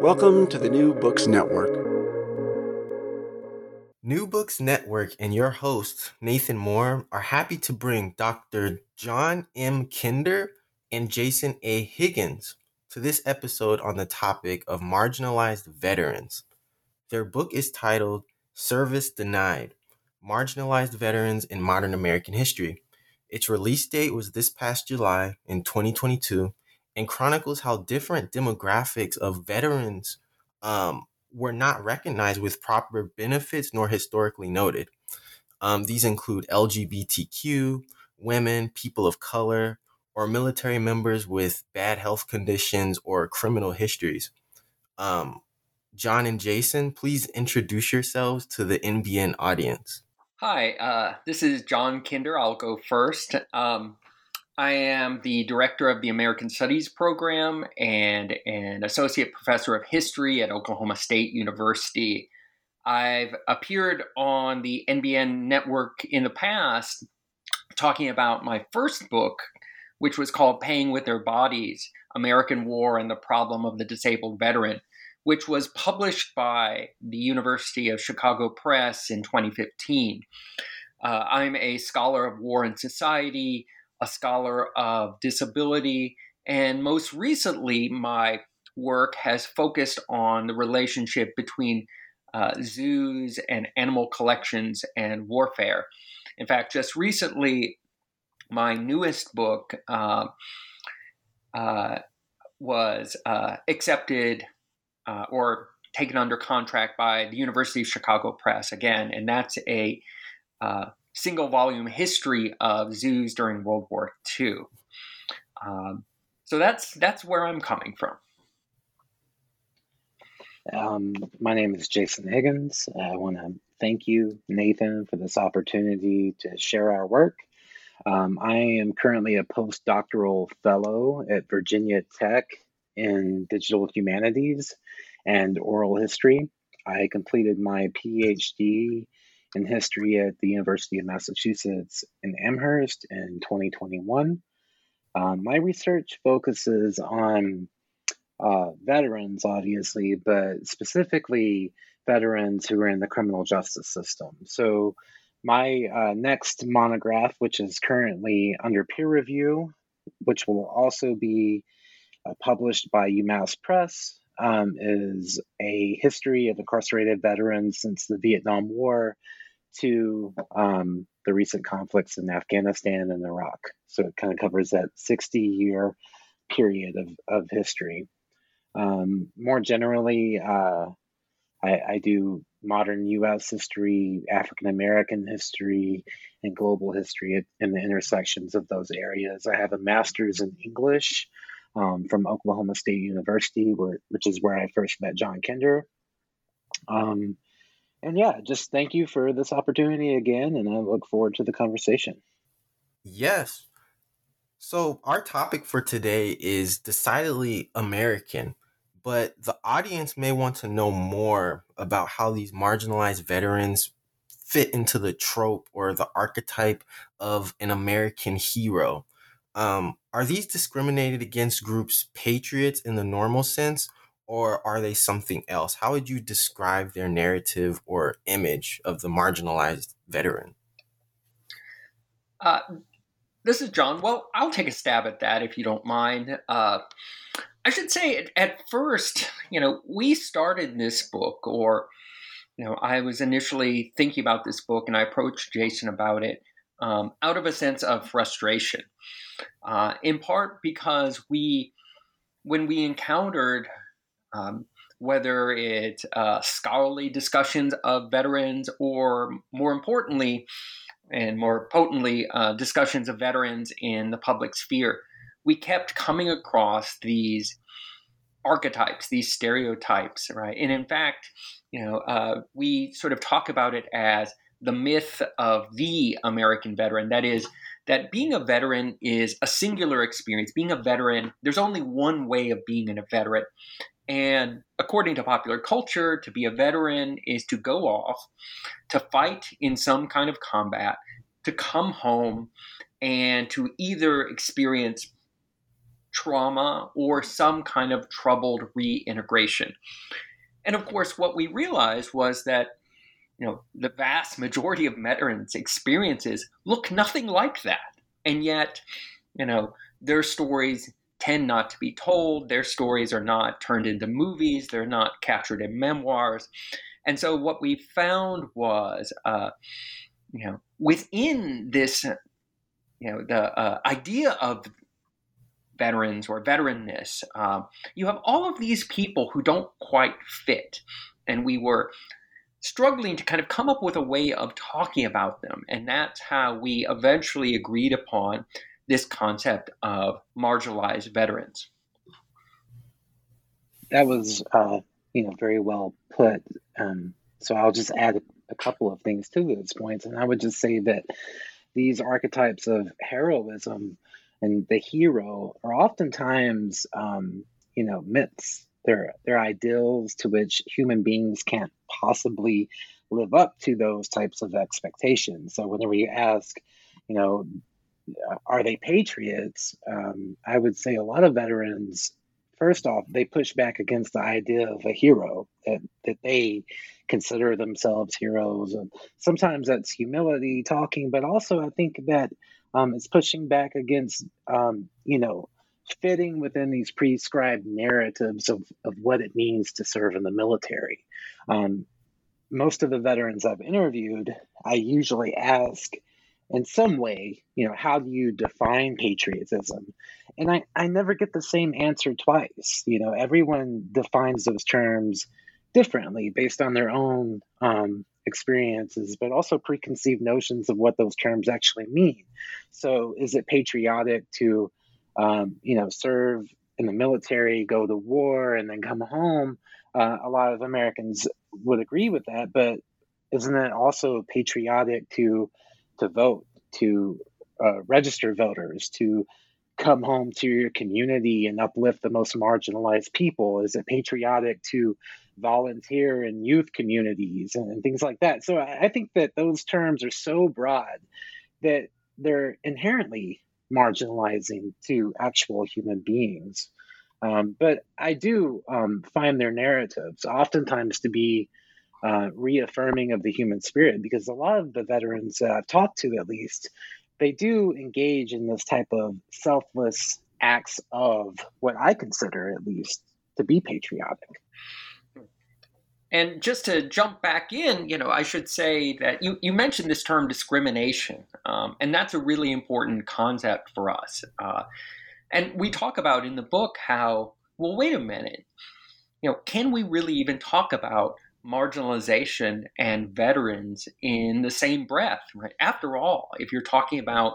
Welcome to the New Books Network. New Books Network and your host, Nathan Moore, are happy to bring Dr. John M. Kinder and Jason A. Higgins to this episode on the topic of marginalized veterans. Their book is titled Service Denied Marginalized Veterans in Modern American History. Its release date was this past July in 2022 and chronicles how different demographics of veterans um, were not recognized with proper benefits nor historically noted. Um, these include LGBTQ, women, people of color, or military members with bad health conditions or criminal histories. Um, John and Jason, please introduce yourselves to the NBN audience. Hi, uh, this is John Kinder. I'll go first. Um, I am the director of the American Studies program and an associate professor of history at Oklahoma State University. I've appeared on the NBN network in the past talking about my first book, which was called Paying with Their Bodies American War and the Problem of the Disabled Veteran, which was published by the University of Chicago Press in 2015. Uh, I'm a scholar of war and society a scholar of disability, and most recently, my work has focused on the relationship between uh, zoos and animal collections and warfare. In fact, just recently, my newest book uh, uh, was uh, accepted uh, or taken under contract by the University of Chicago Press again, and that's a uh, single volume history of zoos during World War II. Um, so that's that's where I'm coming from. Um, my name is Jason Higgins. I want to thank you, Nathan, for this opportunity to share our work. Um, I am currently a postdoctoral fellow at Virginia Tech in digital humanities and oral history. I completed my PhD in history at the University of Massachusetts in Amherst in 2021. Um, my research focuses on uh, veterans, obviously, but specifically veterans who are in the criminal justice system. So, my uh, next monograph, which is currently under peer review, which will also be uh, published by UMass Press, um, is a history of incarcerated veterans since the Vietnam War to um, the recent conflicts in Afghanistan and Iraq. So it kind of covers that 60 year period of, of history. Um, more generally, uh, I, I, do modern US history, African American history, and global history in the intersections of those areas. I have a master's in English um, from Oklahoma State University, where, which is where I first met John Kinder. Um, and yeah, just thank you for this opportunity again, and I look forward to the conversation. Yes. So, our topic for today is decidedly American, but the audience may want to know more about how these marginalized veterans fit into the trope or the archetype of an American hero. Um, are these discriminated against groups patriots in the normal sense, or are they something else? How would you describe their narrative or image of the marginalized veteran? Uh, this is John. Well, I'll take a stab at that if you don't mind. Uh, I should say at first, you know, we started this book, or, you know, I was initially thinking about this book and I approached Jason about it um, out of a sense of frustration, uh, in part because we, when we encountered um, whether it's uh, scholarly discussions of veterans or more importantly and more potently uh, discussions of veterans in the public sphere, we kept coming across these archetypes, these stereotypes, right? And in fact, you know, uh, we sort of talk about it as the myth of the American veteran. That is, that being a veteran is a singular experience. Being a veteran, there's only one way of being a veteran. And according to popular culture, to be a veteran is to go off, to fight in some kind of combat, to come home, and to either experience trauma or some kind of troubled reintegration. And of course, what we realized was that you know the vast majority of veterans' experiences look nothing like that, and yet you know their stories tend not to be told. Their stories are not turned into movies. They're not captured in memoirs. And so what we found was, uh, you know, within this, you know, the uh, idea of veterans or veteranness, um, you have all of these people who don't quite fit. And we were struggling to kind of come up with a way of talking about them. And that's how we eventually agreed upon this concept of marginalized veterans. That was, uh, you know, very well put. Um, so I'll just add a couple of things to those points, and I would just say that these archetypes of heroism and the hero are oftentimes, um, you know, myths. They're they're ideals to which human beings can't possibly live up to those types of expectations. So whenever you ask, you know, are they patriots? Um, I would say a lot of veterans, first off, they push back against the idea of a hero that, that they consider themselves heroes. And sometimes that's humility talking, but also I think that um, it's pushing back against, um, you know, fitting within these prescribed narratives of, of what it means to serve in the military. Um, most of the veterans I've interviewed, I usually ask, in some way, you know, how do you define patriotism? And I, I never get the same answer twice. You know, everyone defines those terms differently based on their own um, experiences, but also preconceived notions of what those terms actually mean. So, is it patriotic to, um, you know, serve in the military, go to war, and then come home? Uh, a lot of Americans would agree with that, but isn't it also patriotic to to vote, to uh, register voters, to come home to your community and uplift the most marginalized people? Is it patriotic to volunteer in youth communities and, and things like that? So I, I think that those terms are so broad that they're inherently marginalizing to actual human beings. Um, but I do um, find their narratives oftentimes to be uh, reaffirming of the human spirit because a lot of the veterans that I've talked to, at least, they do engage in this type of selfless acts of what I consider, at least, to be patriotic. And just to jump back in, you know, I should say that you, you mentioned this term discrimination, um, and that's a really important concept for us. Uh, and we talk about in the book how, well, wait a minute, you know, can we really even talk about marginalization and veterans in the same breath, right? After all, if you're talking about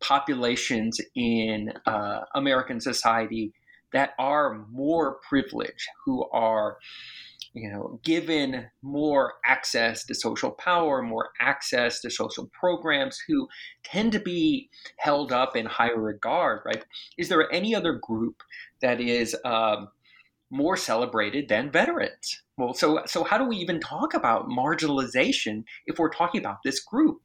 populations in uh, American society that are more privileged, who are you know, given more access to social power, more access to social programs, who tend to be held up in higher regard, right? Is there any other group that is um, more celebrated than veterans. Well, so so how do we even talk about marginalization if we're talking about this group?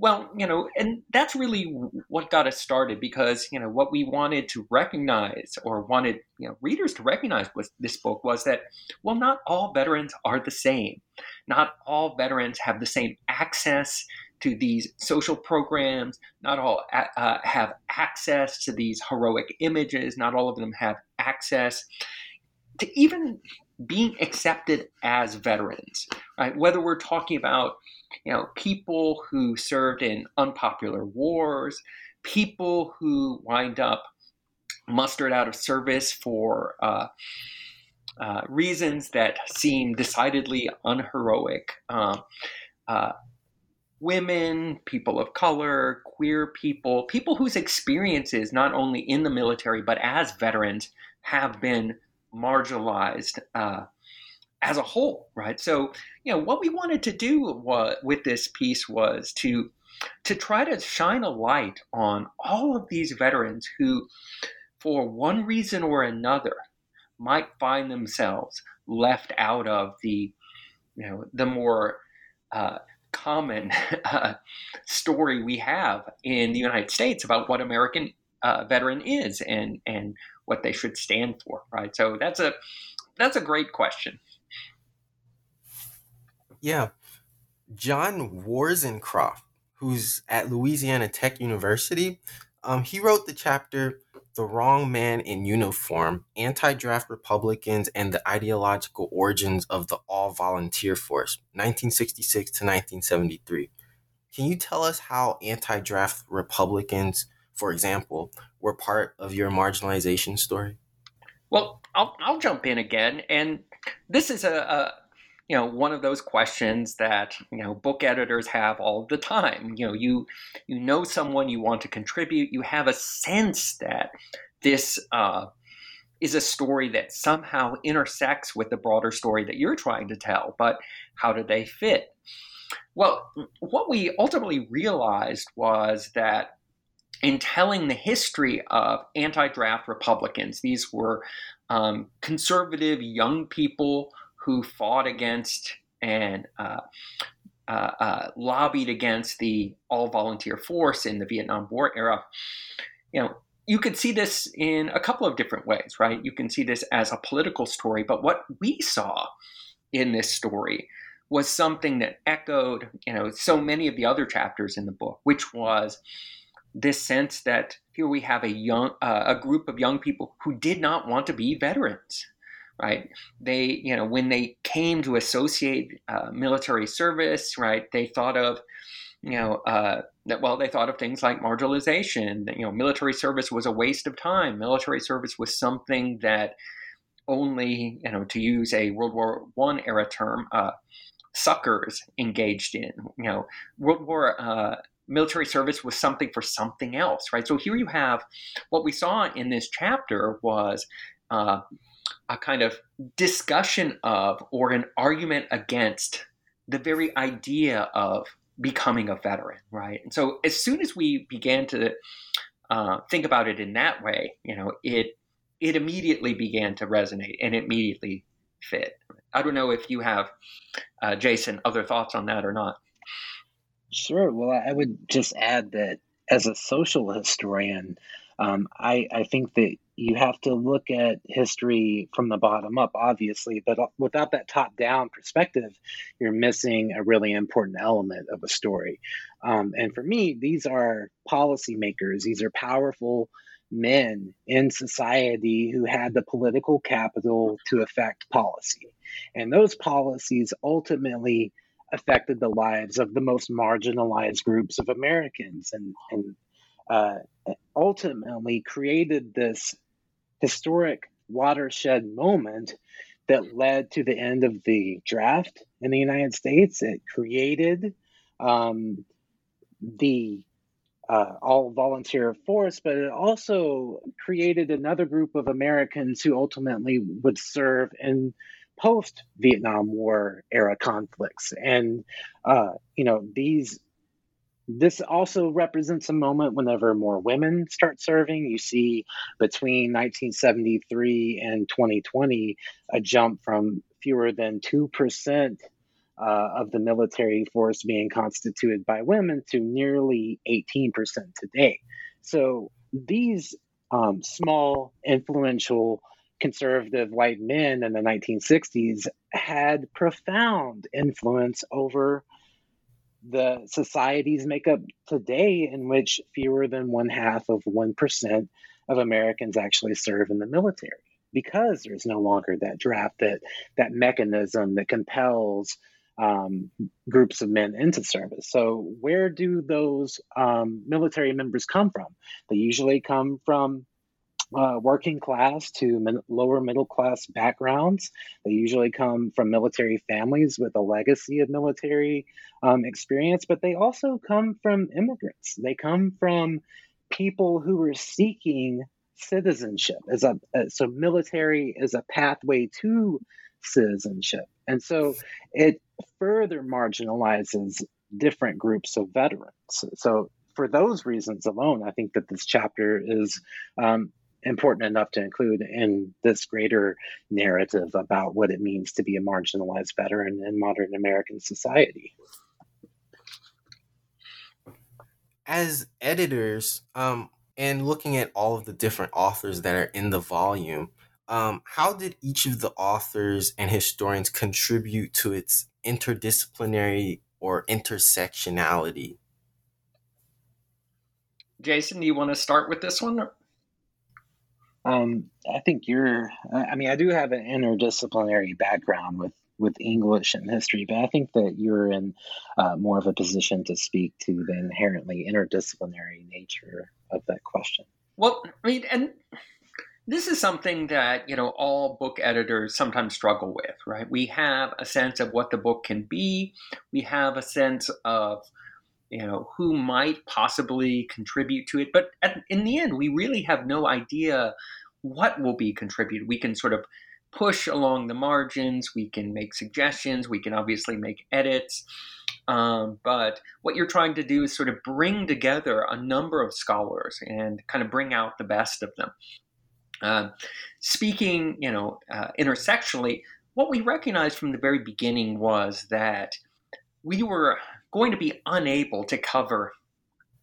Well, you know, and that's really what got us started because, you know, what we wanted to recognize or wanted, you know, readers to recognize with this book was that, well, not all veterans are the same. Not all veterans have the same access to these social programs. Not all uh, have access to these heroic images. Not all of them have access to even being accepted as veterans, right? Whether we're talking about, you know, people who served in unpopular wars, people who wind up mustered out of service for uh, uh, reasons that seem decidedly unheroic. Uh, uh, women, people of color, queer people, people whose experiences, not only in the military but as veterans, have been marginalized uh, as a whole, right? So, you know, what we wanted to do was, with this piece was to to try to shine a light on all of these veterans who, for one reason or another, might find themselves left out of the, you know, the more uh, common uh, story we have in the United States about what American uh, veteran is and and what they should stand for, right? So that's a that's a great question. Yeah, John Warzencroft, who's at Louisiana Tech University, um, he wrote the chapter "The Wrong Man in Uniform: Anti-Draft Republicans and the Ideological Origins of the All-Volunteer Force, 1966 to 1973." Can you tell us how anti-draft Republicans for example, were part of your marginalization story? Well, I'll, I'll jump in again. And this is a, a you know one of those questions that you know book editors have all the time you know you you know someone you want to contribute you have a sense that this uh, is a story that somehow intersects with the broader story that you're trying to tell but how do they fit well what we ultimately realized was that in telling the history of anti draft Republicans. These were um, conservative young people who fought against and uh, uh, uh, lobbied against the all volunteer force in the Vietnam War era. You know, you could see this in a couple of different ways, right? You can see this as a political story, but what we saw in this story was something that echoed, you know, so many of the other chapters in the book, which was this sense that here we have a young uh, a group of young people who did not want to be veterans right? They you know when they came to associate uh, military service right they thought of you know uh, that well they thought of things like marginalization you know military service was a waste of time. Military service was something that only you know to use a world war one era term uh, suckers engaged in you know. World war uh, military service was something for something else, right? So here you have what we saw in this chapter was uh, a kind of discussion of or an argument against the very idea of becoming a veteran, right? And so as soon as we began to uh, think about it in that way, you know, it it immediately began to resonate and immediately fit. I don't know if you have, uh, Jason, other thoughts on that or not. Sure. Well, I would just add that as a social historian, um, I, I think that you have to look at history from the bottom up, obviously, but without that top down perspective, you're missing a really important element of a story. Um, and for me, these are policymakers, these are powerful men in society who had the political capital to affect policy. And those policies ultimately affected the lives of the most marginalized groups of Americans and, and uh, ultimately created this historic watershed moment that led to the end of the draft in the United States. It created um, the uh, all volunteer force, but it also created another group of Americans who ultimately would serve in post Vietnam War era conflicts. And, uh, you know, these this also represents a moment whenever more women start serving. You see between 1973 and 2020 a jump from fewer than 2% uh, of the military force being constituted by women to nearly 18% today. So these um, small, influential, conservative white men in the 1960s had profound influence over the society's makeup today, in which fewer than one half of 1% of Americans actually serve in the military because there's no longer that draft, that, that mechanism that compels um, groups of men into service. So, where do those um, military members come from? They usually come from uh, working class to min- lower middle class backgrounds. They usually come from military families with a legacy of military um, experience, but they also come from immigrants. They come from people who are seeking citizenship as a uh, so military is a pathway to citizenship and so it further marginalizes different groups of veterans so for those reasons alone i think that this chapter is um, important enough to include in this greater narrative about what it means to be a marginalized veteran in modern American society. As editors, um, and looking at all of the different authors that are in the volume, um, how did each of the authors and historians contribute to its interdisciplinary or intersectionality? Jason, do you want to start with this one? Um, I think you're. I mean, I do have an interdisciplinary background with with English and history, but I think that you're in uh, more of a position to speak to the inherently interdisciplinary nature of that question. Well, I mean, and this is something that you know all book editors sometimes struggle with, right? We have a sense of what the book can be. We have a sense of you know who might possibly contribute to it but at, in the end we really have no idea what will be contributed. We can sort of push along the margins we can make suggestions we can obviously make edits um, but what you're trying to do is sort of bring together a number of scholars and kind of bring out the best of them. Uh, speaking you know uh, intersectionally what we recognized from the very beginning was that we were going to be unable to cover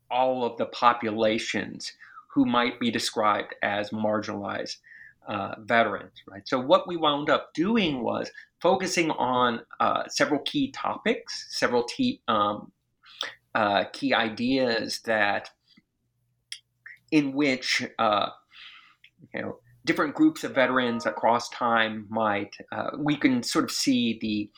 all of the populations who might be described as marginalized uh, veterans, right? So what we wound up doing was focusing on uh, several key topics, several t- um, uh, key ideas that in which uh, you know different groups of veterans across time might uh, we can sort of see the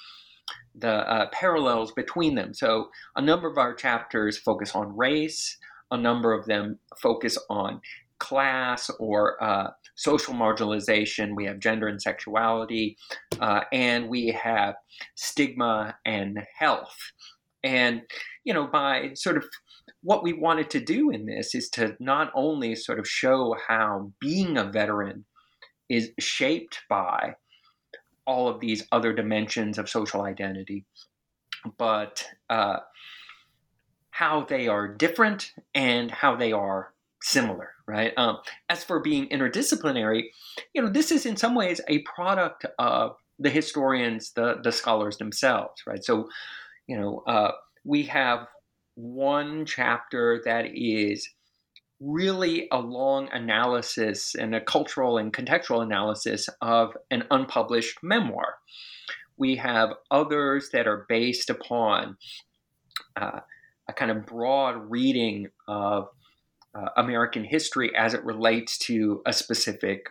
the uh, parallels between them. So, a number of our chapters focus on race, a number of them focus on class or uh, social marginalization. We have gender and sexuality, uh, and we have stigma and health. And, you know, by sort of what we wanted to do in this is to not only sort of show how being a veteran is shaped by all of these other dimensions of social identity, but uh, how they are different and how they are similar, right? Um, as for being interdisciplinary, you know, this is in some ways a product of the historians, the the scholars themselves, right? So, you know, uh, we have one chapter that is really a long analysis and a cultural and contextual analysis of an unpublished memoir. We have others that are based upon uh, a kind of broad reading of uh, American history as it relates to a specific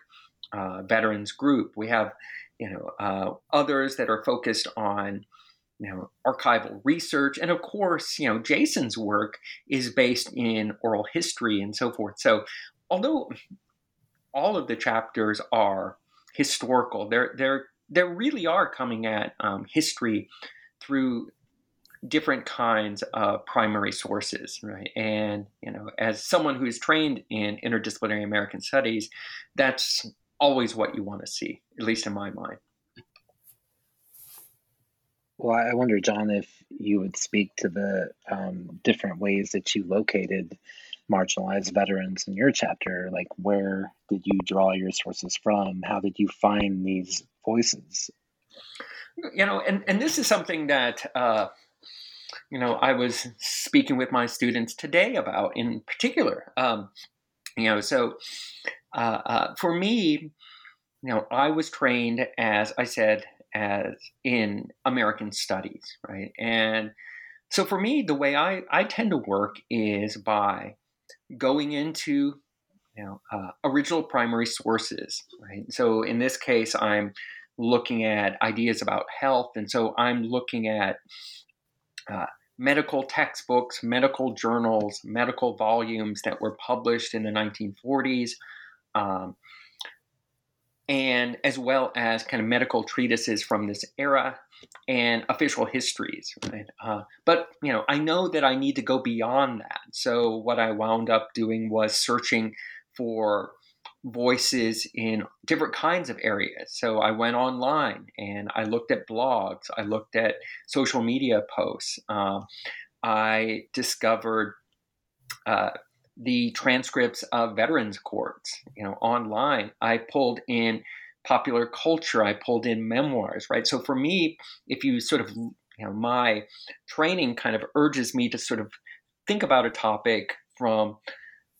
uh, veterans group. We have, you know, uh, others that are focused on you know archival research. And of course you know jason's work is based in oral history and so forth. So although all of the chapters are historical they're they're they really are coming at um, history through different kinds of primary sources right? And you know as someone who's trained in interdisciplinary american studies that's always what you want to see at least in my mind Well, I wonder, John, if you would speak to the um, different ways that you located marginalized veterans in your chapter. Like, where did you draw your sources from? How did you find these voices? You know, and, and this is something that, uh, you know, I was speaking with my students today about in particular. Um, you know, so uh, uh, for me, you know, I was trained, as I said, as in American studies, right? And so for me, the way I, I tend to work is by going into you know uh, original primary sources, right? So in this case, I'm looking at ideas about health, and so I'm looking at uh, medical textbooks, medical journals, medical volumes that were published in the 1940s. Um, and as well as kind of medical treatises from this era and official histories. Right? Uh, but you know, I know that I need to go beyond that. So what I wound up doing was searching for voices in different kinds of areas. So I went online and I looked at blogs. I looked at social media posts. Uh, I discovered. Uh, the transcripts of veterans courts, you know, online. I pulled in popular culture. I pulled in memoirs, right? So for me, if you sort of, you know, my training kind of urges me to sort of think about a topic from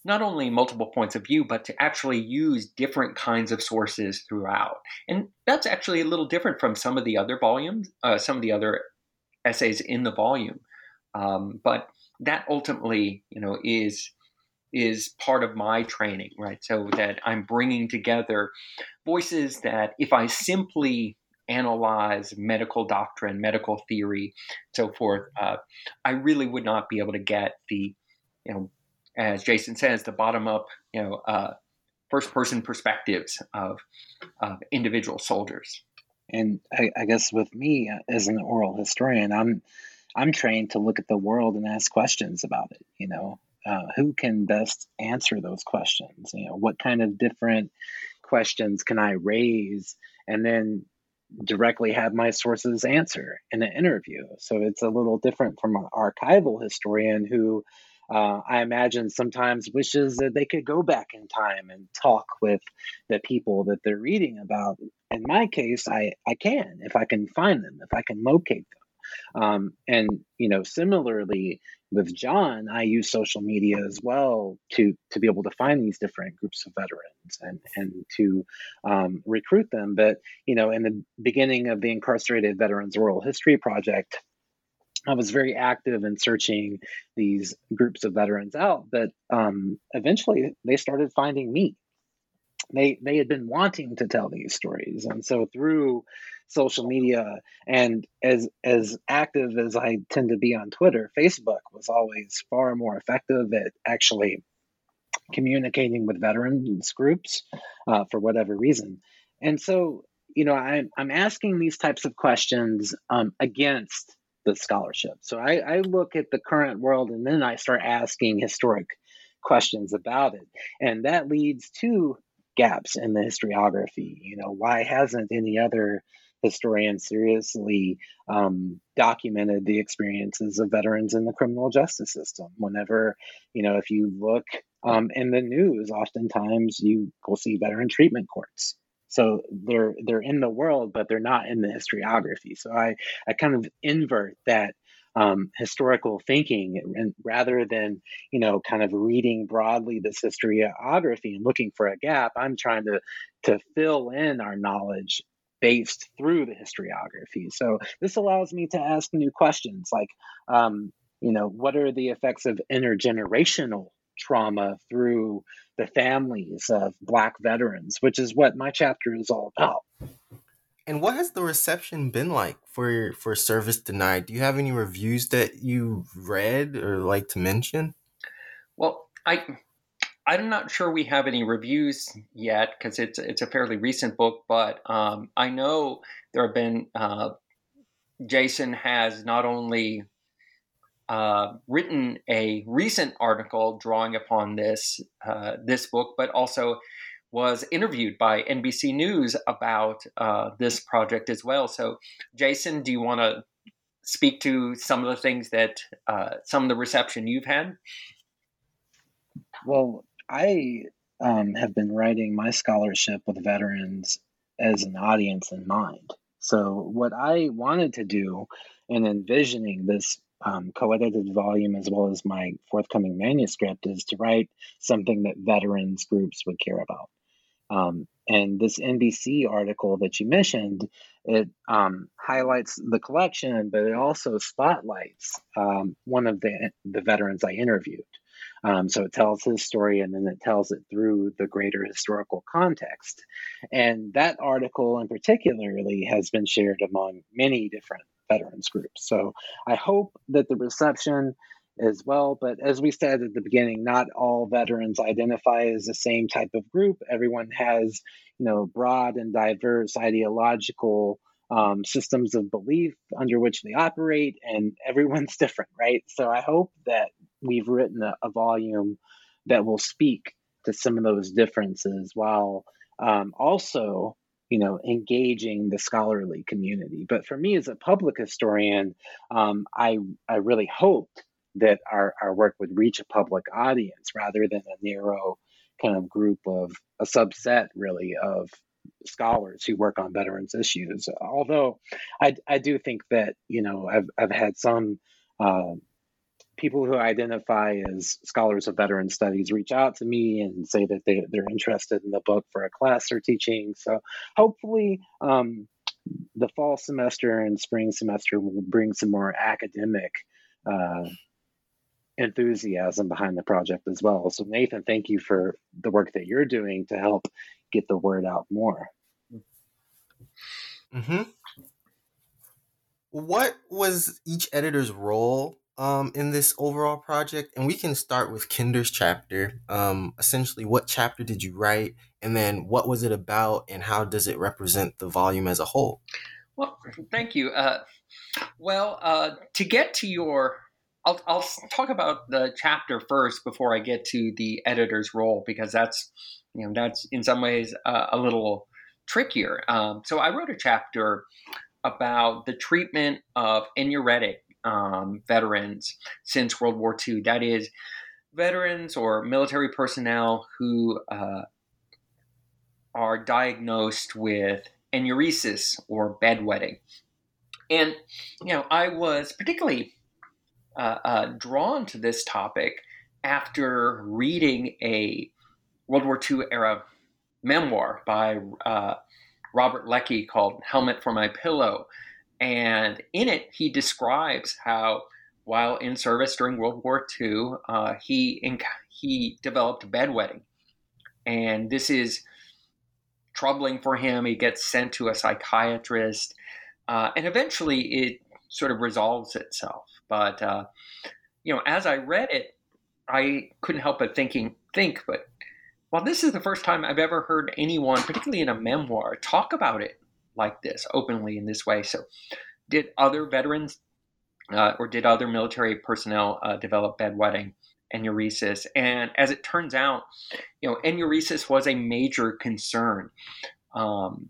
not only multiple points of view, but to actually use different kinds of sources throughout. And that's actually a little different from some of the other volumes, uh, some of the other essays in the volume. Um, but that ultimately, you know, is is part of my training, right? So that I'm bringing together voices that if I simply analyze medical doctrine, medical theory, so forth, uh, I really would not be able to get the, you know, as Jason says, the bottom up, you know, uh, first person perspectives of, of individual soldiers. And I, I guess with me uh, as an oral historian, I'm I'm trained to look at the world and ask questions about it. You know, uh, who can best answer those questions? You know, what kind of different questions can I raise, and then directly have my sources answer in an interview. So it's a little different from an archival historian who. Uh, I imagine sometimes wishes that they could go back in time and talk with the people that they're reading about. In my case, I, I can if I can find them, if I can locate them. Um, and you know, similarly with John, I use social media as well to to be able to find these different groups of veterans and and to um, recruit them. But you know, in the beginning of the Incarcerated Veterans Oral History Project, I was very active in searching these groups of veterans out, but um, eventually they started finding me. They they had been wanting to tell these stories, and so through social media and as as active as I tend to be on Twitter, Facebook was always far more effective at actually communicating with veterans groups uh, for whatever reason. And so, you know, I'm I'm asking these types of questions um, against the scholarship. So I, I look at the current world and then I start asking historic questions about it, and that leads to gaps in the historiography. You know, why hasn't any other historians seriously um, documented the experiences of veterans in the criminal justice system. Whenever, you know, if you look um, in the news, oftentimes you will see veteran treatment courts. So they're they're in the world, but they're not in the historiography. So I I kind of invert that um, historical thinking and rather than you know kind of reading broadly this historiography and looking for a gap i'm trying to to fill in our knowledge based through the historiography. So this allows me to ask new questions like, um, you know, what are the effects of intergenerational trauma through the families of Black veterans, which is what my chapter is all about. And what has the reception been like for for Service Denied? Do you have any reviews that you read or like to mention? Well, I I'm not sure we have any reviews yet because it's it's a fairly recent book, but um, I know there have been. Uh, Jason has not only uh, written a recent article drawing upon this uh, this book, but also was interviewed by NBC News about uh, this project as well. So, Jason, do you want to speak to some of the things that uh, some of the reception you've had? Well, I um, have been writing my scholarship with veterans as an audience in mind. So, what I wanted to do in envisioning this um, co edited volume as well as my forthcoming manuscript is to write something that veterans groups would care about. Um, and this NBC article that you mentioned, it um, highlights the collection, but it also spotlights um, one of the the veterans I interviewed. Um, so it tells his story and then it tells it through the greater historical context. And that article in particularly has been shared among many different veterans groups. So I hope that the reception as well. But as we said at the beginning, not all veterans identify as the same type of group. Everyone has, you know, broad and diverse ideological um, systems of belief under which they operate, and everyone's different, right? So I hope that we've written a, a volume that will speak to some of those differences while um, also you know engaging the scholarly community. But for me as a public historian um, i i really hoped that our, our work would reach a public audience rather than a narrow kind of group of a subset really of scholars who work on veterans issues. Although i, I do think that you know i've, I've had some uh, people who identify as scholars of veteran studies reach out to me and say that they, they're interested in the book for a class they're teaching. So hopefully, um, the fall semester and spring semester will bring some more academic uh, enthusiasm behind the project as well. So, Nathan, thank you for the work that you're doing to help get the word out more. Mm-hmm. What was each editor's role um, in this overall project, and we can start with Kinder's chapter. Um, essentially, what chapter did you write, and then what was it about, and how does it represent the volume as a whole? Well, thank you. Uh, well, uh, to get to your, I'll, I'll talk about the chapter first before I get to the editor's role because that's, you know, that's in some ways uh, a little trickier. Um, so I wrote a chapter about the treatment of enuretic um, veterans since World War II. That is, veterans or military personnel who uh, are diagnosed with enuresis or bedwetting. And, you know, I was particularly uh, uh, drawn to this topic after reading a World War II era memoir by uh, Robert Leckie called Helmet for My Pillow, and in it, he describes how, while in service during World War II, uh, he he developed bedwetting, and this is troubling for him. He gets sent to a psychiatrist, uh, and eventually it sort of resolves itself. But uh, you know, as I read it, I couldn't help but thinking, think, but well, this is the first time I've ever heard anyone, particularly in a memoir, talk about it like this openly in this way. So, did other veterans uh, or did other military personnel uh, develop bedwetting? And enuresis. And as it turns out, you know, enuresis was a major concern um,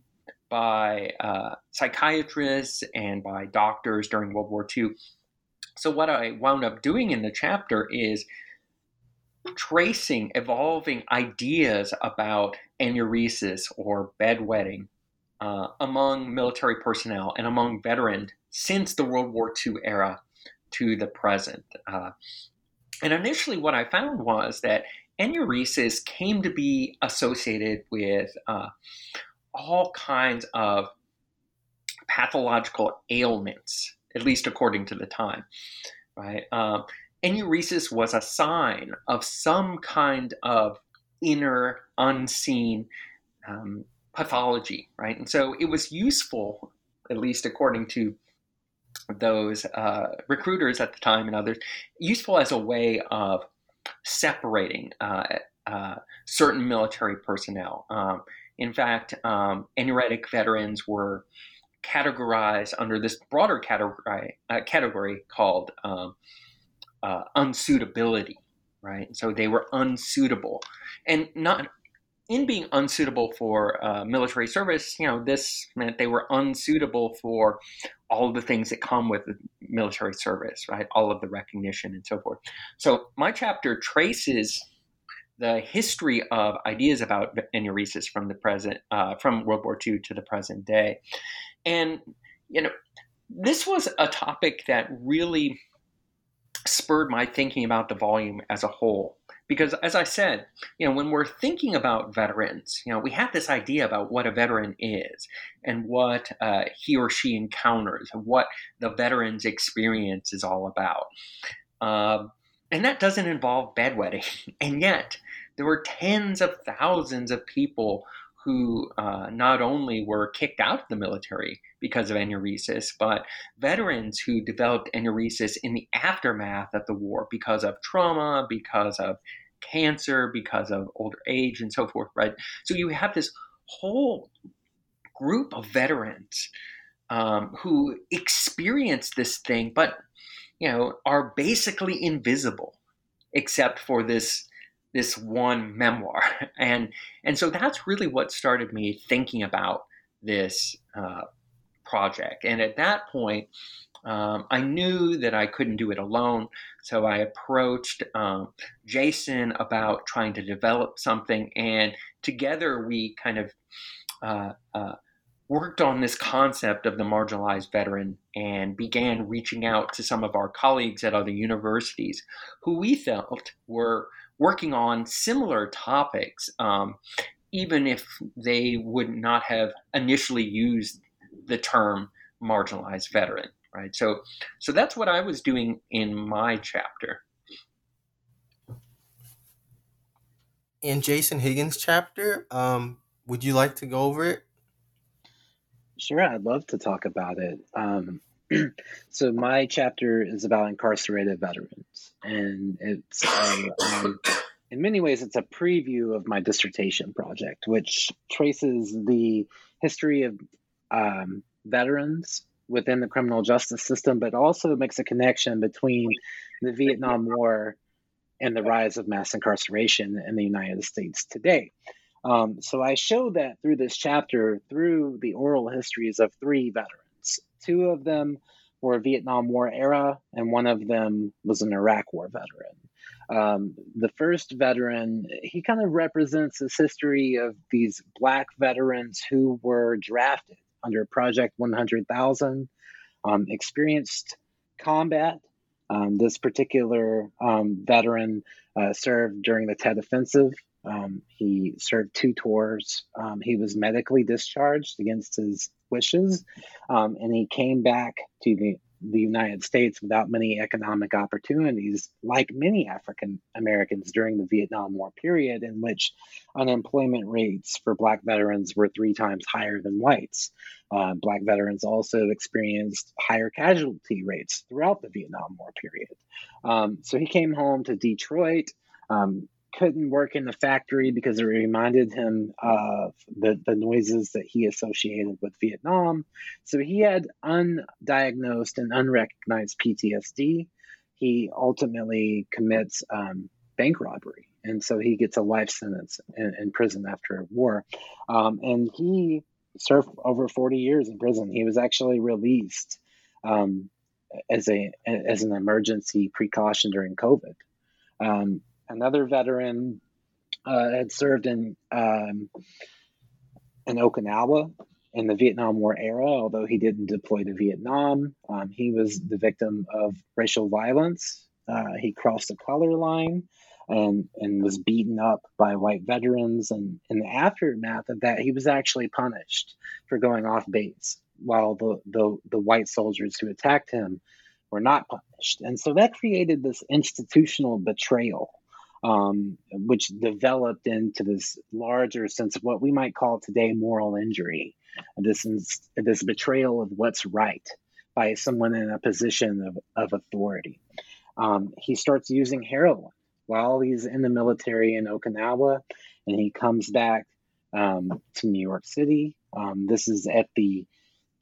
by uh, psychiatrists and by doctors during World War II. So what I wound up doing in the chapter is tracing evolving ideas about enuresis or bedwetting uh, among military personnel and among veterans since the World War II era to the present. Uh, and initially, what I found was that enuresis came to be associated with uh, all kinds of pathological ailments, at least according to the time. Right? Um, enuresis was a sign of some kind of inner, unseen um, pathology, right? And so it was useful, at least according to those uh, recruiters at the time and others, useful as a way of separating uh, uh, certain military personnel. Um, in fact, um, veterans were categorized under this broader category, uh, category called um, uh, unsuitability, right? So they were unsuitable, and not in being unsuitable for uh, military service, you know, this meant they were unsuitable for all the things that come with military service, right? All of the recognition and so forth. So my chapter traces the history of ideas about enuresis from the present, uh, from World War II to the present day, and you know, this was a topic that really spurred my thinking about the volume as a whole because as i said you know when we're thinking about veterans you know we have this idea about what a veteran is and what uh, he or she encounters and what the veteran's experience is all about. Um, and that doesn't involve bedwetting. And yet there were tens of thousands of people who uh, not only were kicked out of the military because of enuresis, but veterans who developed enuresis in the aftermath of the war because of trauma, because of cancer, because of older age, and so forth, right? So you have this whole group of veterans um, who experience this thing, but you know are basically invisible except for this this one memoir. And and so that's really what started me thinking about this uh, project. And at that point um, I knew that I couldn't do it alone, so I approached um, Jason about trying to develop something, and together we kind of uh, uh, worked on this concept of the marginalized veteran and began reaching out to some of our colleagues at other universities who we felt were working on similar topics, um, even if they would not have initially used the term marginalized veteran. Right. So, so that's what I was doing in my chapter. In Jason Higgins' chapter, um, would you like to go over it? Sure, I'd love to talk about it. Um, so my chapter is about incarcerated veterans, and it's um, in many ways it's a preview of my dissertation project, which traces the history of um, veterans within the criminal justice system, but also makes a connection between the Vietnam War and the rise of mass incarceration in the United States today. Um, so I show that through this chapter, through the oral histories of three veterans. Two of them were Vietnam War era, and one of them was an Iraq War veteran. Um, the first veteran, he kind of represents this history of these black veterans who were drafted under Project 100,000, um, experienced combat. Um, this particular um, veteran uh, served during the Tet Offensive um, he served two tours. Um, he was medically discharged against his wishes, um, and he came back to the, the United States without many economic opportunities, like many African Americans during the Vietnam War period, in which unemployment rates for Black veterans were three times higher than whites. Uh, black veterans also experienced higher casualty rates throughout the Vietnam War period. Um, so he came home to Detroit. Um, couldn't work in the factory because it reminded him of the, the noises that he associated with Vietnam. So he had undiagnosed and unrecognized PTSD. He ultimately commits um, bank robbery. And so he gets a life sentence in, in prison after war. Um, and he served over 40 years in prison. He was actually released um, as, a, as an emergency precaution during COVID. Um, another veteran uh, had served in um, in Okinawa in the Vietnam War era. Although he didn't deploy to Vietnam, um, he was the victim of racial violence. Uh, he crossed the color line and and was beaten up by white veterans. And in the aftermath of that, he was actually punished for going off base, while the the, the white soldiers who attacked him were not punished. And so that created this institutional betrayal um, which developed into this larger sense of what we might call today moral injury, this is, this betrayal of what's right by someone in a position of, of authority. Um, he starts using heroin while he's in the military in Okinawa, and he comes back um, to New York City. Um, this is at the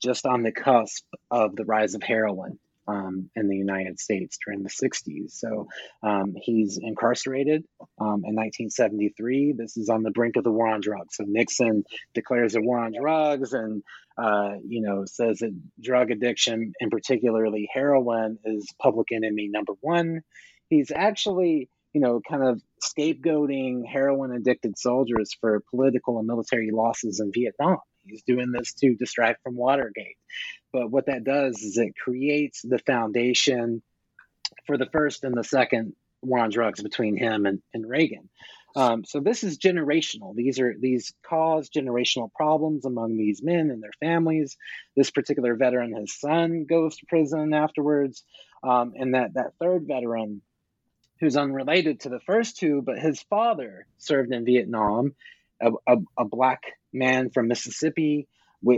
just on the cusp of the rise of heroin um, in the United States during the 60s. So um, he's incarcerated um, in 1973. This is on the brink of the war on drugs. So Nixon declares a war on drugs and uh, you know says that drug addiction, and particularly heroin, is public enemy number one. He's actually you know, kind of scapegoating heroin addicted soldiers for political and military losses in Vietnam. He's doing this to distract from Watergate. But what that does is it creates the foundation for the first and the second war on drugs between him and, and Reagan. Um, so this is generational. These are these cause generational problems among these men and their families. This particular veteran, his son goes to prison afterwards, um, and that that third veteran, who's unrelated to the first two, but his father served in Vietnam, a, a, a black man from Mississippi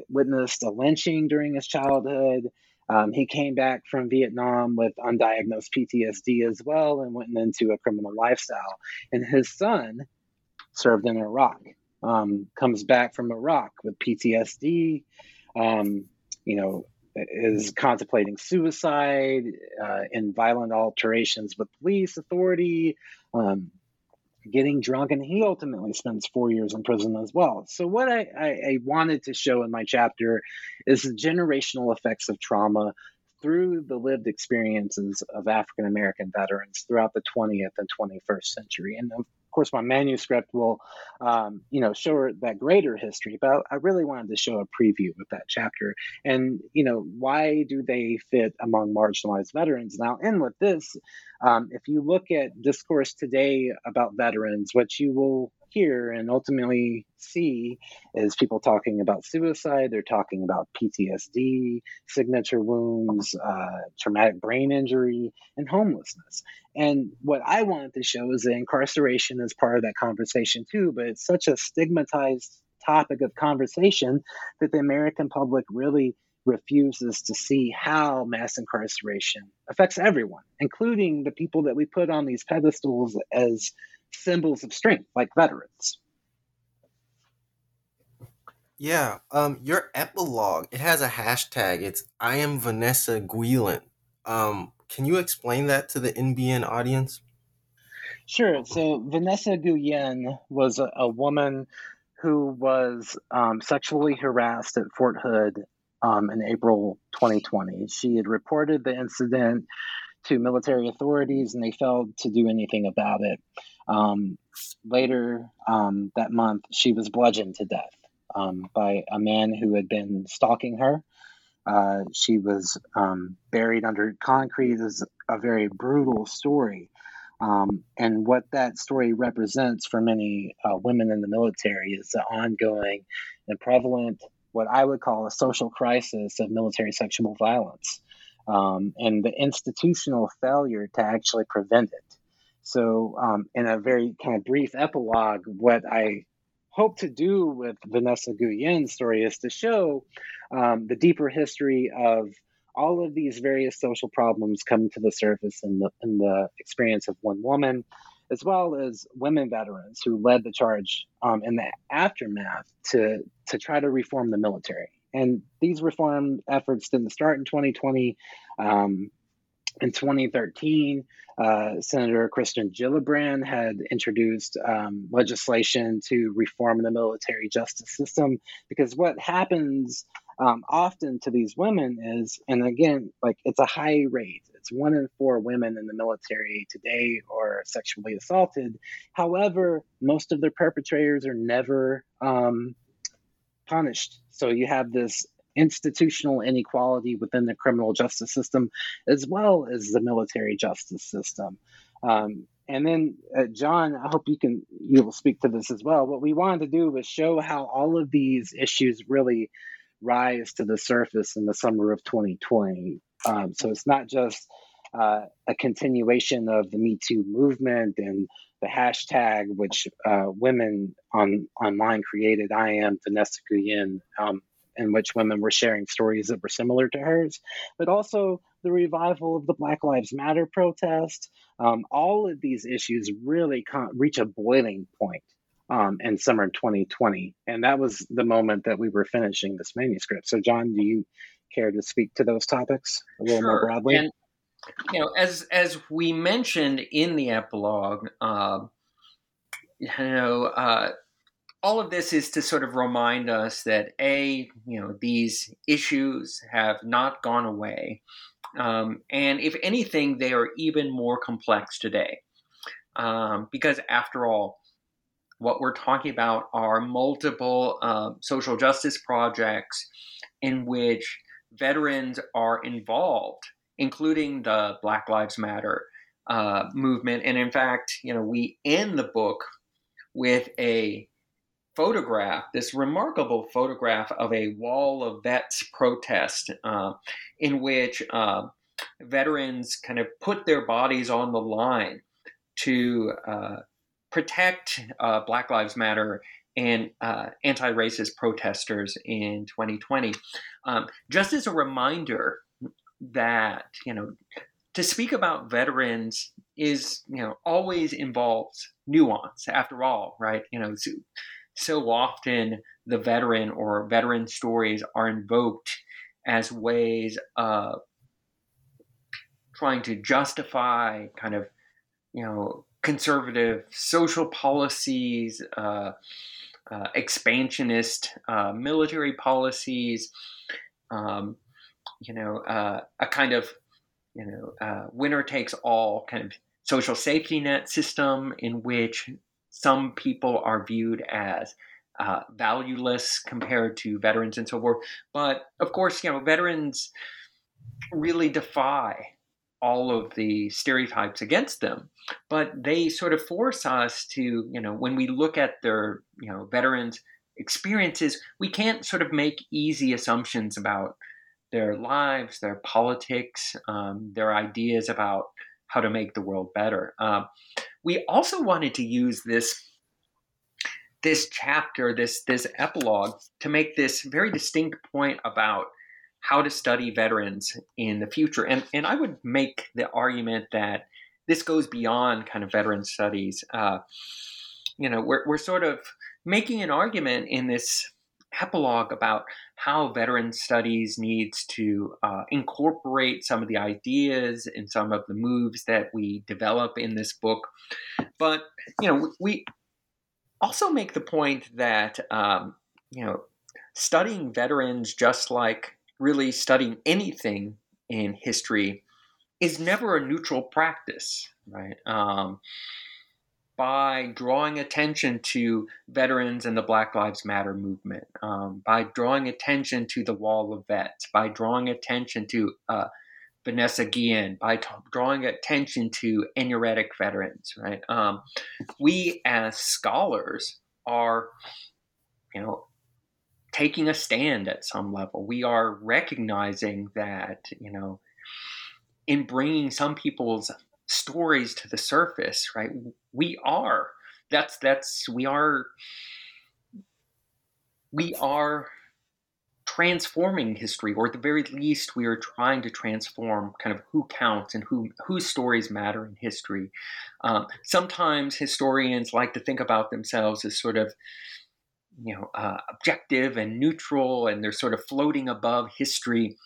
witnessed a lynching during his childhood. Um, he came back from Vietnam with undiagnosed PTSD as well and went into a criminal lifestyle. And his son served in Iraq, um, comes back from Iraq with PTSD, um, you know, is contemplating suicide uh, in violent alterations with police authority, um, getting drunk, and he ultimately spends four years in prison as well. So, what I, I, I wanted to show in my chapter is the generational effects of trauma through the lived experiences of African American veterans throughout the 20th and 21st century. And of course, my manuscript will, um, you know, show that greater history. But I really wanted to show a preview of that chapter, and you know, why do they fit among marginalized veterans? Now, end with this: um, if you look at discourse today about veterans, what you will hear and ultimately see is people talking about suicide. They're talking about PTSD, signature wounds, uh, traumatic brain injury, and homelessness. And what I wanted to show is that incarceration is part of that conversation too, but it's such a stigmatized topic of conversation that the American public really refuses to see how mass incarceration affects everyone, including the people that we put on these pedestals as symbols of strength, like veterans. Yeah, um, your epilogue it has a hashtag. It's I am Vanessa Guillen. Um, can you explain that to the NBN audience? Sure. So Vanessa Guillen was a, a woman who was um, sexually harassed at Fort Hood um, in April 2020. She had reported the incident to military authorities, and they failed to do anything about it. Um, later um, that month, she was bludgeoned to death um, by a man who had been stalking her. Uh, she was um, buried under concrete. Is a very brutal story. Um, and what that story represents for many uh, women in the military is the ongoing and prevalent, what I would call a social crisis of military sexual violence um, and the institutional failure to actually prevent it. So, um, in a very kind of brief epilogue, what I hope to do with Vanessa Guillen's story is to show um, the deeper history of all of these various social problems come to the surface in the in the experience of one woman, as well as women veterans who led the charge um, in the aftermath to to try to reform the military. And these reform efforts didn't start in 2020. Um, in 2013, uh, Senator Kirsten Gillibrand had introduced um, legislation to reform the military justice system because what happens um, often to these women is, and again, like it's a high rate. It's one in four women in the military today are sexually assaulted. However, most of their perpetrators are never um, punished. So you have this institutional inequality within the criminal justice system as well as the military justice system. Um, and then, uh, John, I hope you can you will speak to this as well. What we wanted to do was show how all of these issues really rise to the surface in the summer of 2020. Um, so it's not just uh, a continuation of the Me Too movement and the hashtag which uh, women on online created. I am Vanessa Guillen. Um, in which women were sharing stories that were similar to hers, but also the revival of the Black Lives Matter protest. Um, all of these issues really reach a boiling point um, in summer 2020, and that was the moment that we were finishing this manuscript. So, John, do you care to speak to those topics a little sure. more broadly? And, you know, as as we mentioned in the epilogue, uh, you know, uh, all of this is to sort of remind us that a, you know, these issues have not gone away, um, and if anything, they are even more complex today, um, because after all, what we're talking about are multiple uh, social justice projects in which veterans are involved, including the Black Lives Matter uh, movement. And in fact, you know, we end the book with a photograph, this remarkable photograph of a wall of vets protest, uh, in which uh, veterans kind of put their bodies on the line to uh, protect uh, Black Lives Matter and uh, anti racist protesters in 2020. Um, just as a reminder that, you know, to speak about veterans is, you know, always involves nuance after all, right? You know, so, often the veteran or veteran stories are invoked as ways of trying to justify kind of, you know, conservative social policies, uh, uh, expansionist uh, military policies, um, you know, uh, a kind of, you know, uh, winner takes all kind of social safety net system in which some people are viewed as uh, valueless compared to veterans and so forth. But of course, you know, veterans really defy all of the stereotypes against them but they sort of force us to you know when we look at their you know veterans experiences we can't sort of make easy assumptions about their lives their politics um, their ideas about how to make the world better uh, we also wanted to use this this chapter this this epilogue to make this very distinct point about how to study veterans in the future. And, and I would make the argument that this goes beyond kind of veteran studies. Uh, you know, we're, we're sort of making an argument in this epilogue about how veteran studies needs to uh, incorporate some of the ideas and some of the moves that we develop in this book. But, you know, we also make the point that, um, you know, studying veterans just like really studying anything in history is never a neutral practice, right? Um, by drawing attention to veterans and the Black Lives Matter movement, um, by drawing attention to the Wall of Vets, by drawing attention to uh, Vanessa Guillen, by t- drawing attention to Enuretic veterans, right? Um, we as scholars are, you know, taking a stand at some level. We are recognizing that, you know, in bringing some people's stories to the surface, right? We are. That's that's we are we are transforming history or at the very least we are trying to transform kind of who counts and who whose stories matter in history. Um, sometimes historians like to think about themselves as sort of you know uh, objective and neutral and they're sort of floating above history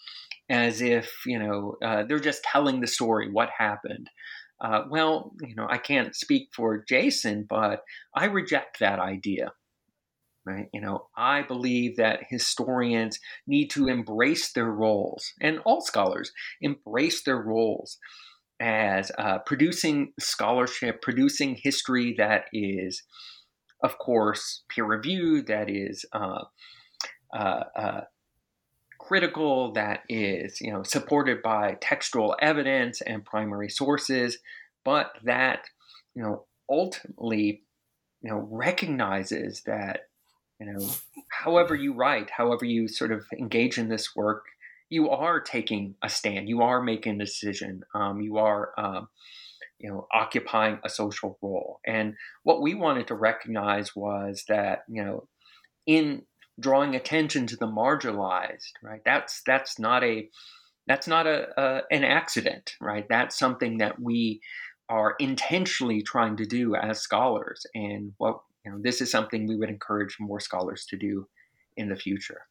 as if you know uh, they're just telling the story what happened. Uh, well you know i can't speak for jason but i reject that idea right? You know i believe that historians need to embrace their roles and all scholars embrace their roles as uh, producing scholarship producing history that is of course, peer reviewed, that is uh, uh, uh, critical, that is you know supported by textual evidence and primary sources, but that you know ultimately you know recognizes that you know however you write, however you sort of engage in this work, you are taking a stand, you are making a decision, um, you are um, you know occupying a social role. And what we wanted to recognize was that you know in drawing attention to the marginalized right? That's that's not a that's not a, a an accident right? That's something that we are intentionally trying to do as scholars. And what you know this is something we would encourage more scholars to do in the future.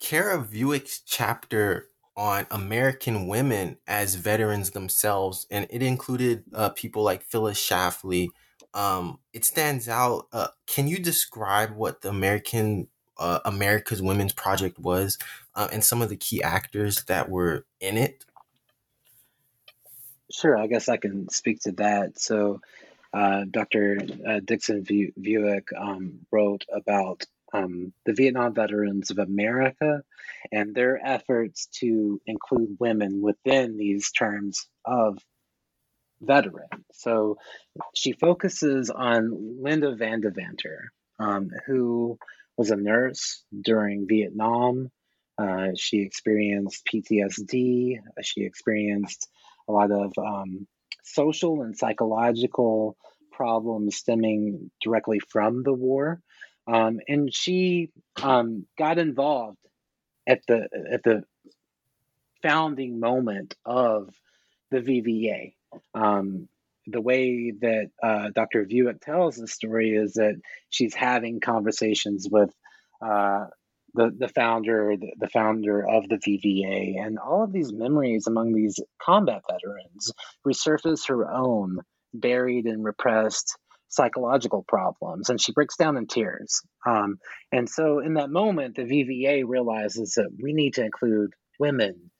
Kara Vuic's chapter on American women as veterans themselves, and it included uh, people like Phyllis Schlafly. Um, it stands out. Uh, can you describe what the American uh, America's Women's Project was, uh, and some of the key actors that were in it? Sure, I guess I can speak to that. So, uh, Dr. Uh, Dixon Vuic um, wrote about um, the Vietnam Veterans of America and their efforts to include women within these terms of veteran. So she focuses on Lynda Van Devanter, um, who was a nurse during Vietnam. Uh, she experienced PTSD. She experienced a lot of um, social and psychological problems stemming directly from the war. Um, and she um, got involved at the at the founding moment of the VVA. Um, the way that uh, Dr. Vuic tells the story is that she's having conversations with uh, the the founder, the, the, founder of the VVA, and all of these memories among these combat veterans resurface her own buried and repressed psychological problems, and she breaks down in tears. Um, and so, in that moment, the VVA realizes that we need to include women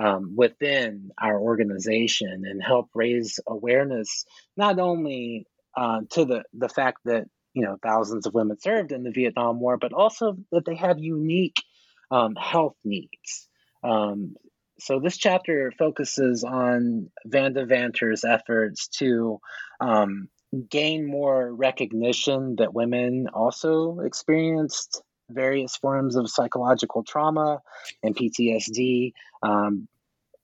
um, within our organization and help raise awareness not only uh, to the the fact that you know thousands of women served in the Vietnam War, but also that they have unique um, health needs. Um, so this chapter focuses on Van Devanter's efforts to um, gain more recognition that women also experienced various forms of psychological trauma and PTSD. Um,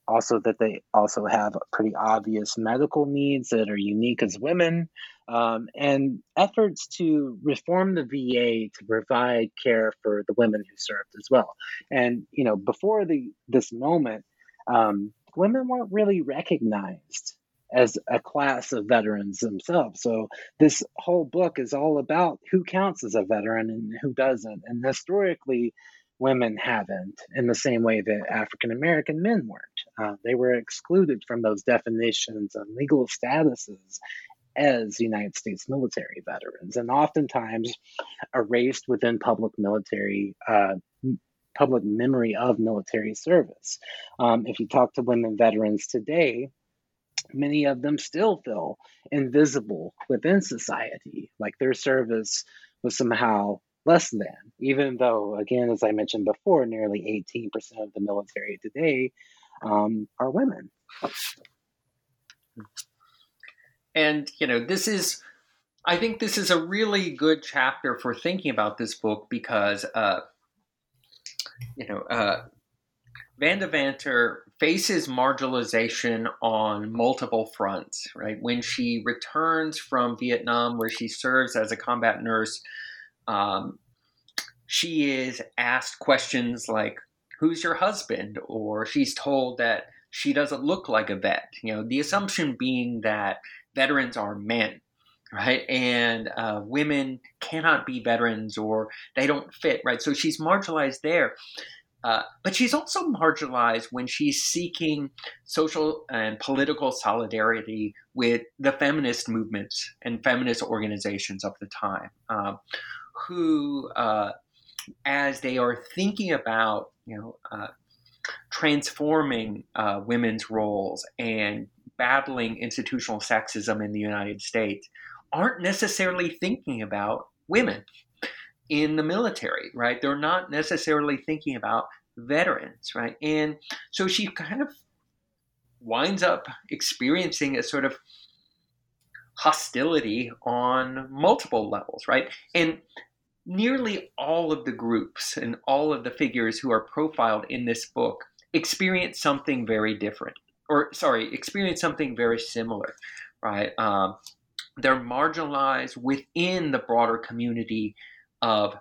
also, that they also have pretty obvious medical needs that are unique as women, um, and efforts to reform the VA to provide care for the women who served as well. And you know, before the this moment, um, women weren't really recognized as a class of veterans themselves. So this whole book is all about who counts as a veteran and who doesn't. And historically, women haven't in the same way that African American men weren't. Uh, they were excluded from those definitions and legal statuses as United States military veterans, and oftentimes erased within public military. Uh, public memory of military service. Um, if you talk to women veterans today, many of them still feel invisible within society, like their service was somehow less than, even though, again, as I mentioned before, nearly 18% of the military today um, are women. And, you know, this is, I think this is a really good chapter for thinking about this book because, uh, you know, uh, Van Devanter faces marginalization on multiple fronts, right? When she returns from Vietnam, where she serves as a combat nurse, um, she is asked questions like, Who's your husband? Or she's told that she doesn't look like a vet. You know, the assumption being that veterans are men, right? And uh, women cannot be veterans or they don't fit, right? So she's marginalized there. Uh, but she's also marginalized when she's seeking social and political solidarity with the feminist movements and feminist organizations of the time, um, who, uh, as they are thinking about, you know, uh, transforming uh, women's roles and battling institutional sexism in the United States, aren't necessarily thinking about women in the military, right? They're not necessarily thinking about veterans, right? And so she kind of winds up experiencing a sort of hostility on multiple levels, right? And nearly all of the groups and all of the figures who are profiled in this book experience something very different, or sorry, experience something very similar, right? Um, they're marginalized within the broader community of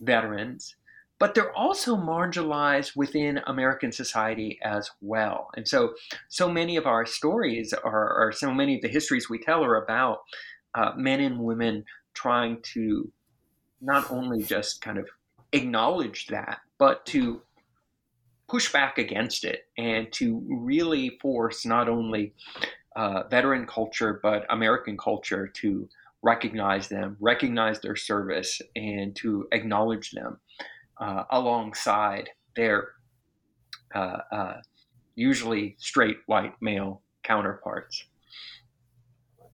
veterans, but they're also marginalized within American society as well. And so, so many of our stories are, or so many of the histories we tell are about uh, men and women trying to not only just kind of acknowledge that, but to push back against it and to really force not only uh, veteran culture but American culture to recognize them, recognize their service, and to acknowledge them uh, alongside their uh, uh usually straight white male counterparts.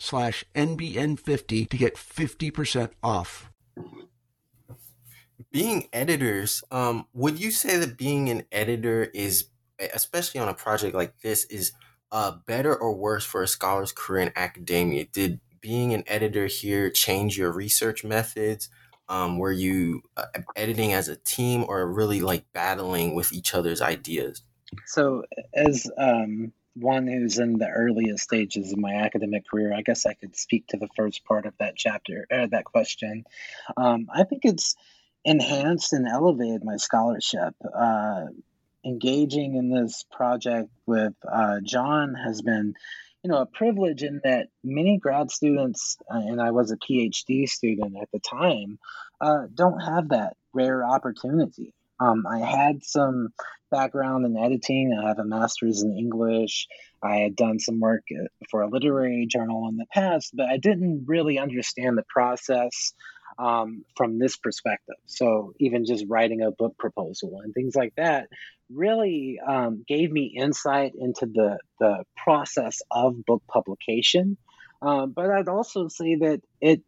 slash NBN50 to get 50% off. Being editors, um, would you say that being an editor is, especially on a project like this, is uh, better or worse for a scholar's career in academia? Did being an editor here change your research methods? Um, were you uh, editing as a team or really like battling with each other's ideas? So, as um, one who's in the earliest stages of my academic career, I guess I could speak to the first part of that chapter, or that question. Um, I think it's enhanced and elevated my scholarship. Uh, engaging in this project with uh, John has been, you know, a privilege in that many grad students, uh, and I was a PhD student at the time, uh, don't have that rare opportunity. Um, I had some background in editing. I have a master's in English. I had done some work uh, for a literary journal in the past, but I didn't really understand the process um, from this perspective. So even just writing a book proposal and things like that really um, gave me insight into the the process of book publication. Um, but I'd also say that it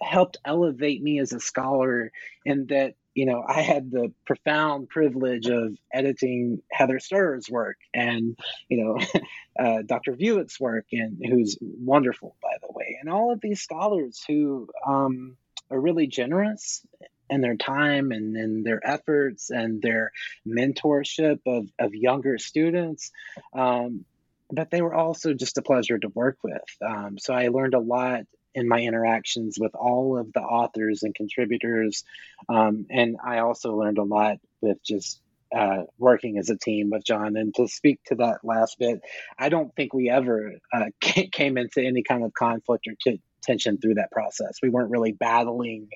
helped elevate me as a scholar in that you know, I had the profound privilege of editing Heather Stur's work and, you know, uh, Dr. Vuic's work, and who's wonderful, by the way, and all of these scholars who um, are really generous in their time and in their efforts and their mentorship of, of younger students. Um, but they were also just a pleasure to work with. Um, so I learned a lot in my interactions with all of the authors and contributors. Um, and I also learned a lot with just uh, working as a team with John. And to speak to that last bit, I don't think we ever uh, came into any kind of conflict or t- tension through that process. We weren't really battling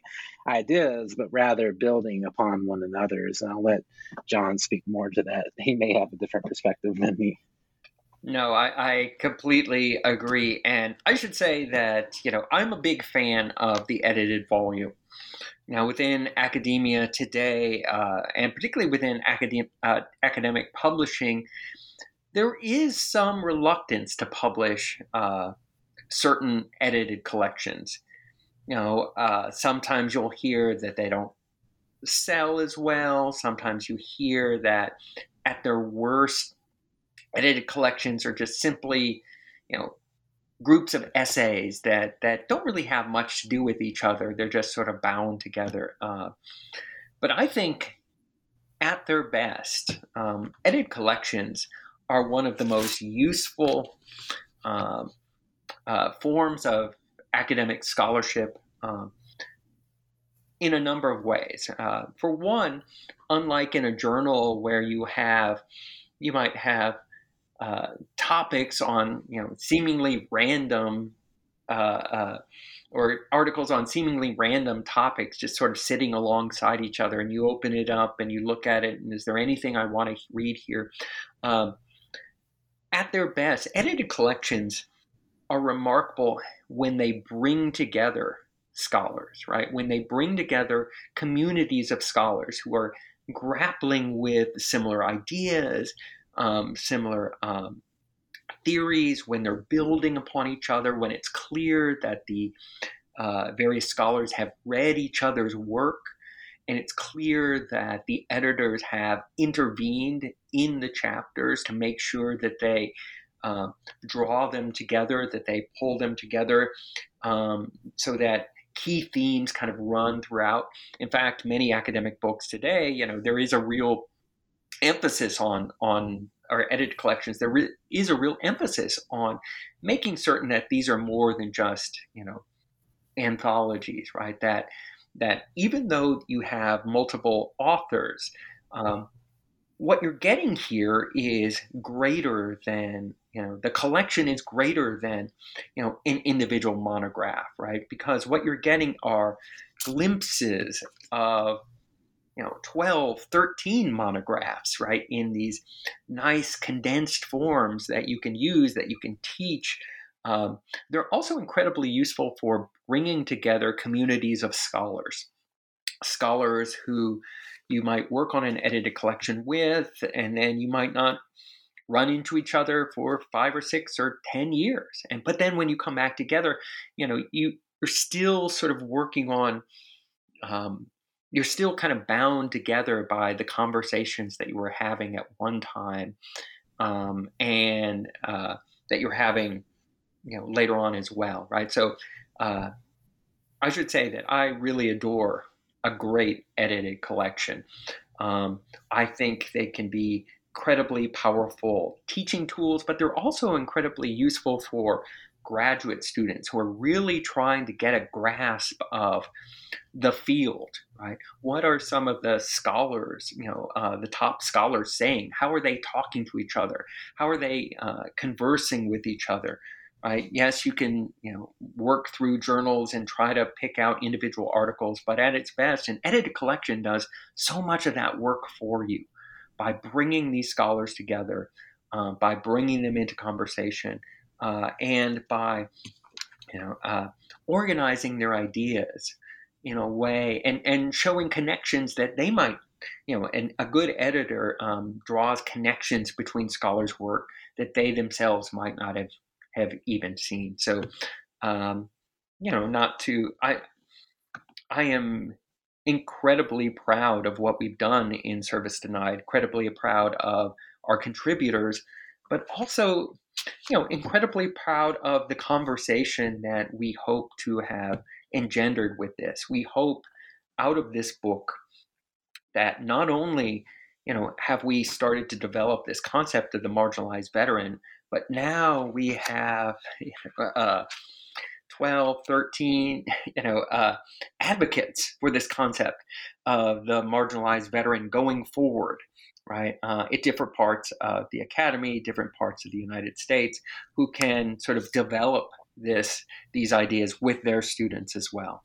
ideas, but rather building upon one another's. And I'll let John speak more to that. He may have a different perspective than me. No, I, I, completely agree. And I should say that, you know, I'm a big fan of the edited volume. Now, within academia today, uh, and particularly within academic, uh, academic publishing, there is some reluctance to publish uh, certain edited collections. You know, uh, sometimes you'll hear that they don't sell as well. Sometimes you hear that at their worst, edited collections are just simply, you know, groups of essays that that don't really have much to do with each other. They're just sort of bound together. Uh, but I think, at their best, um, edited collections are one of the most useful um, uh, forms of academic scholarship. Um, in a number of ways. Uh, for one, unlike in a journal where you have, you might have uh, topics on you know seemingly random uh, uh, or articles on seemingly random topics just sort of sitting alongside each other and you open it up and you look at it and is there anything i want to read here? Um, at their best edited collections are remarkable when they bring together scholars right? When they bring together communities of scholars who are grappling with similar ideas, um, similar um, theories, when they're building upon each other, when it's clear that the uh, various scholars have read each other's work, and it's clear that the editors have intervened in the chapters to make sure that they uh, draw them together, that they pull them together, um, so that key themes kind of run throughout. In fact, many academic books today, you know, there is a real emphasis on on our edited collections. There re- is a real emphasis on making certain that these are more than just you know anthologies, right? That that even though you have multiple authors, um, what you're getting here is greater than you know the collection is greater than you know an individual monograph right because what you're getting are glimpses of you know 12 13 monographs right in these nice condensed forms that you can use that you can teach um, they're also incredibly useful for bringing together communities of scholars scholars who you might work on an edited collection with, and then you might not run into each other for five or six or ten years. And but then when you come back together, you know you you're still sort of working on. Um, you're still kind of bound together by the conversations that you were having at one time, um, and uh, that you're having, you know, later on as well, right? So, uh, I should say that I really adore a great edited collection. Um, I think they can be incredibly powerful teaching tools, but they're also incredibly useful for graduate students who are really trying to get a grasp of the field right? What are some of the scholars you know uh, the top scholars saying? How are they talking to each other? How are they uh, conversing with each other right? Yes, you can, you know, work through journals and try to pick out individual articles, but at its best, an edited collection does so much of that work for you by bringing these scholars together, uh, by bringing them into conversation, uh, and by, you know, uh, organizing their ideas in a way and and showing connections that they might you know, and a good editor um, draws connections between scholars' work that they themselves might not have have even seen. So, um, you know, not to I I am incredibly proud of what we've done in Service Denied, incredibly proud of our contributors, but also, you know, incredibly proud of the conversation that we hope to have engendered with this. We hope out of this book that not only you know have we started to develop this concept of the marginalized veteran but now we have uh, 12, 13, you know, uh, advocates for this concept of the marginalized veteran going forward, right, uh, at different parts of the academy, different parts of the United States, who can sort of develop this these ideas with their students as well.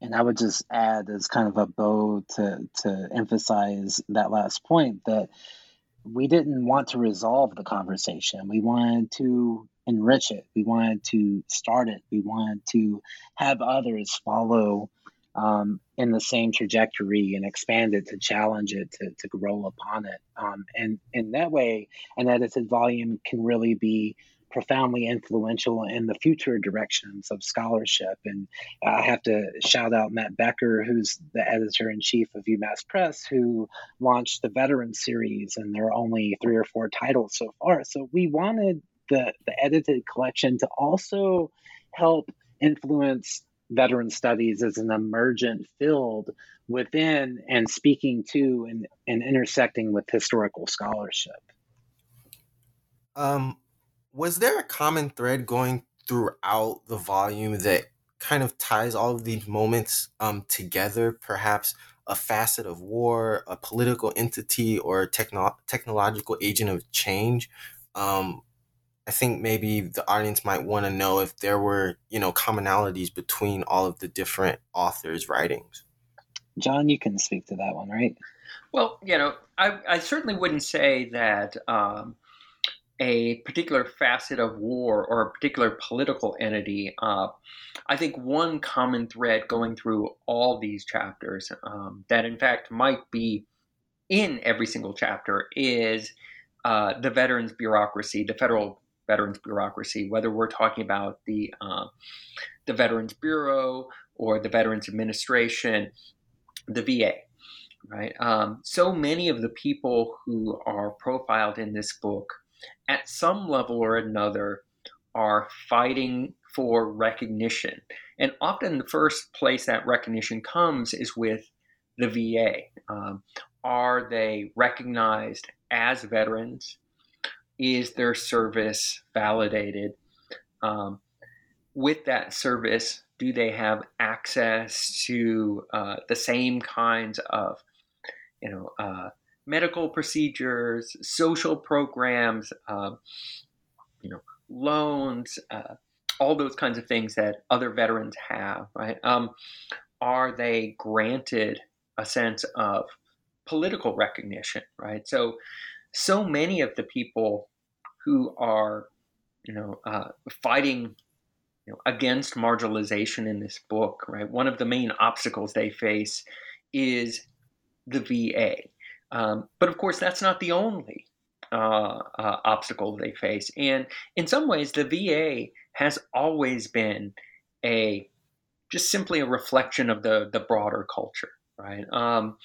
And I would just add as kind of a bow to to emphasize that last point that we didn't want to resolve the conversation. We wanted to enrich it. We wanted to start it. We wanted to have others follow um, in the same trajectory and expand it to challenge it, to, to grow upon it. Um, and in that way, an edited volume can really be profoundly influential in the future directions of scholarship. And I have to shout out Matt Becker, who's the editor in chief of UMass Press, who launched the Veteran series, and there are only three or four titles so far. So we wanted the, the edited collection to also help influence veteran studies as an emergent field within and speaking to and, and intersecting with historical scholarship. Um, was there a common thread going throughout the volume that kind of ties all of these moments um, together? Perhaps a facet of war, a political entity, or a techno- technological agent of change. Um, I think maybe the audience might want to know if there were, you know, commonalities between all of the different authors' writings. John, you can speak to that one, right? Well, you know, I, I certainly wouldn't say that um, a particular facet of war or a particular political entity. Uh, I think one common thread going through all these chapters um, that, in fact, might be in every single chapter is uh, the veterans bureaucracy, the federal veterans bureaucracy, whether we're talking about the uh, the Veterans Bureau or the Veterans Administration, the VA. Right. Um, so many of the people who are profiled in this book at some level or another, are fighting for recognition. And often the first place that recognition comes is with the VA. Um, are they recognized as veterans? Is their service validated? Um, with that service, do they have access to uh, the same kinds of, you know, uh, medical procedures, social programs, um, you know, loans, uh, all those kinds of things that other veterans have, right? Um, are they granted a sense of political recognition, right? So, so many of the people who are, you know, uh, fighting you know, against marginalization in this book, right? One of the main obstacles they face is the VA, um, but of course, that's not the only uh, uh, obstacle they face. And in some ways, the VA has always been a just simply a reflection of the the broader culture, right? Um,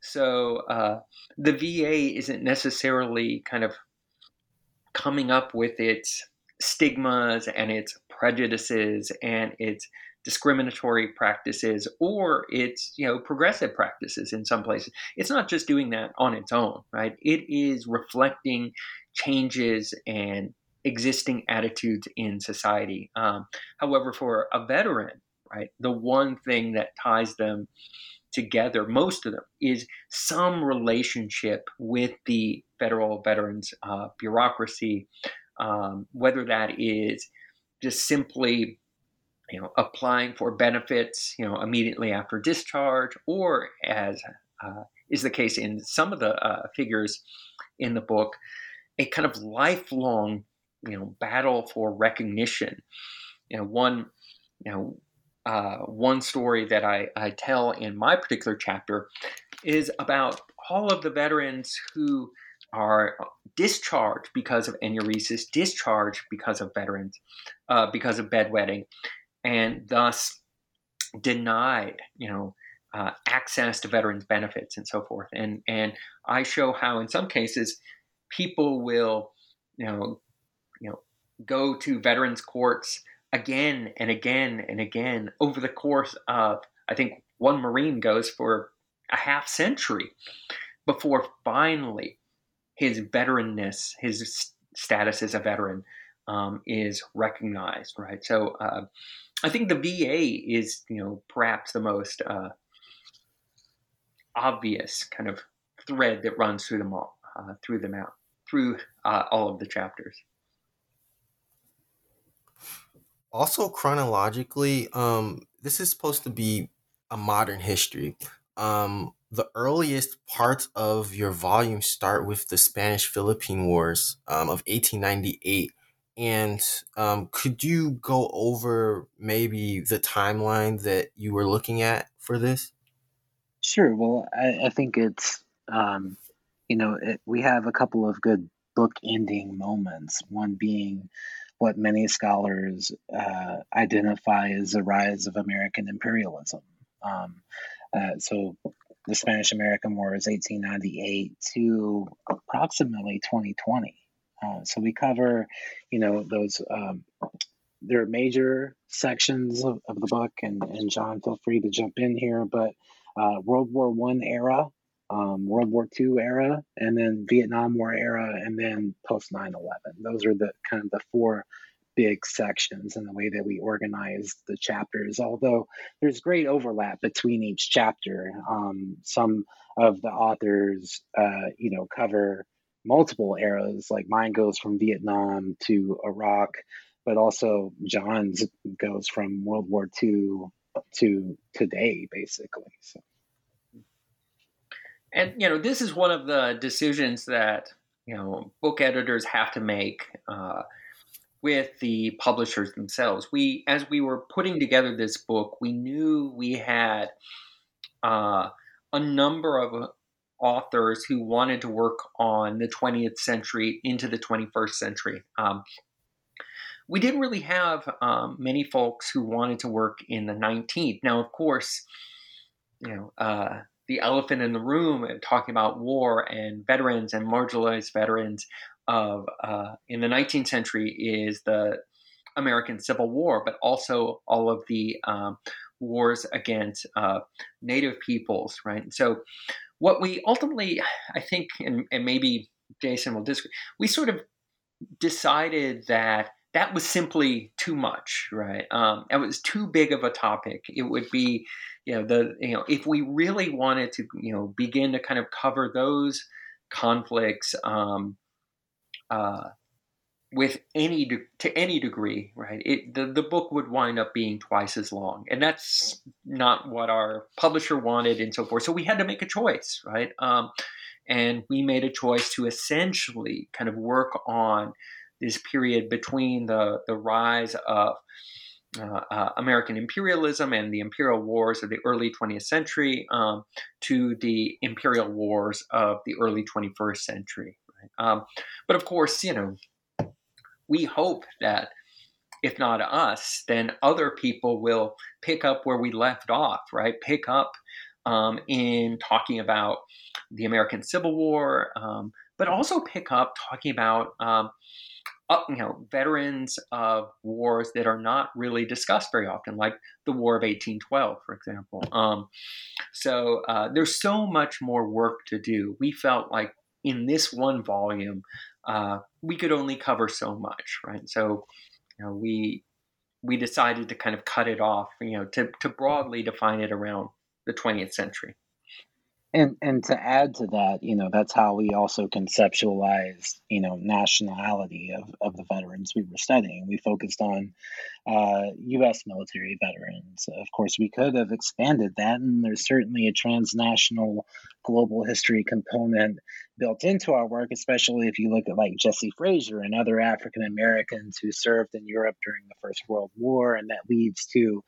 so uh, the VA isn't necessarily kind of coming up with its stigmas and its prejudices and its discriminatory practices or it's you know progressive practices in some places. It's not just doing that on its own right? It is reflecting changes and existing attitudes in society. Um, however for a veteran right the one thing that ties them together most of them is some relationship with the federal veterans uh, bureaucracy um, whether that is just simply you know, applying for benefits, you know, immediately after discharge, or as uh, is the case in some of the uh, figures in the book, a kind of lifelong, you know, battle for recognition. You know, one, you know, uh, one story that I, I tell in my particular chapter is about all of the veterans who are discharged because of enuresis, discharged because of veterans, uh, because of bedwetting, and thus denied, you know, uh, access to veterans benefits and so forth. And and I show how in some cases people will, you know, you know, go to veterans courts again and again and again over the course of I think one Marine goes for a half century before finally his veteranness, his status as a veteran, um, is recognized. Right. So. Uh, I think the VA is, you know, perhaps the most uh, obvious kind of thread that runs through them all, uh, through them out, through uh, all of the chapters. Also, chronologically, um, this is supposed to be a modern history. Um, the earliest parts of your volume start with the Spanish Philippine Wars um, of 1898 and um, could you go over maybe the timeline that you were looking at for this? Sure. Well, I, I think it's, um, you know, it, we have a couple of good book ending moments. One being what many scholars uh, identify as the rise of American imperialism. Um, uh, so the Spanish American War is 1898 to approximately 2020. Uh, so we cover, you know, those. Um, there are major sections of, of the book, and, and John, feel free to jump in here. But uh, World War One era, um, World War II era, and then Vietnam War era, and then post 9/11. Those are the kind of the four big sections in the way that we organize the chapters. Although there's great overlap between each chapter. Um, some of the authors, uh, you know, cover multiple eras. Like mine goes from Vietnam to Iraq, but also John's goes from World War II to today, basically. So. And you know, this is one of the decisions that you know book editors have to make uh, with the publishers themselves. We, as we were putting together this book, we knew we had uh, a number of authors who wanted to work on the 20th century into the 21st century. Um, we didn't really have um, many folks who wanted to work in the 19th. Now, of course, you know, uh, the elephant in the room and talking about war and veterans and marginalized veterans of uh, in the 19th century is the American Civil War, but also all of the um, wars against uh, Native peoples, right? So, what we ultimately, I think, and, and maybe Jason will disagree, we sort of decided that that was simply too much, right? Um, it was too big of a topic. It would be, you know, the you know, if we really wanted to, you know, begin to kind of cover those conflicts um, uh, with any de- to any degree, right? It the, the book would wind up being twice as long, and that's not what our publisher wanted, and so forth. So we had to make a choice, right? Um, and we made a choice to essentially kind of work on this period between the, the rise of uh, uh, American imperialism and the imperial wars of the early 20th century um, to the imperial wars of the early 21st century. Right? Um, but of course, you know, we hope that if not us, then other people will pick up where we left off, right? Pick up um, in talking about the American Civil War, um, but also pick up talking about um, you know, veterans of wars that are not really discussed very often, like the War of 1812, for example. Um, so uh, there's so much more work to do. We felt like in this one volume, uh, we could only cover so much, right? So, you know, we we decided to kind of cut it off, you know, to, to broadly define it around the 20th century. And and to add to that, you know, that's how we also conceptualized, you know, nationality of, of the veterans we were studying. We focused on uh, U.S. military veterans. Of course, we could have expanded that, and there's certainly a transnational global history component built into our work, especially if you look at like Jesse fraser and other African Americans who served in Europe during the First World War, and that leads to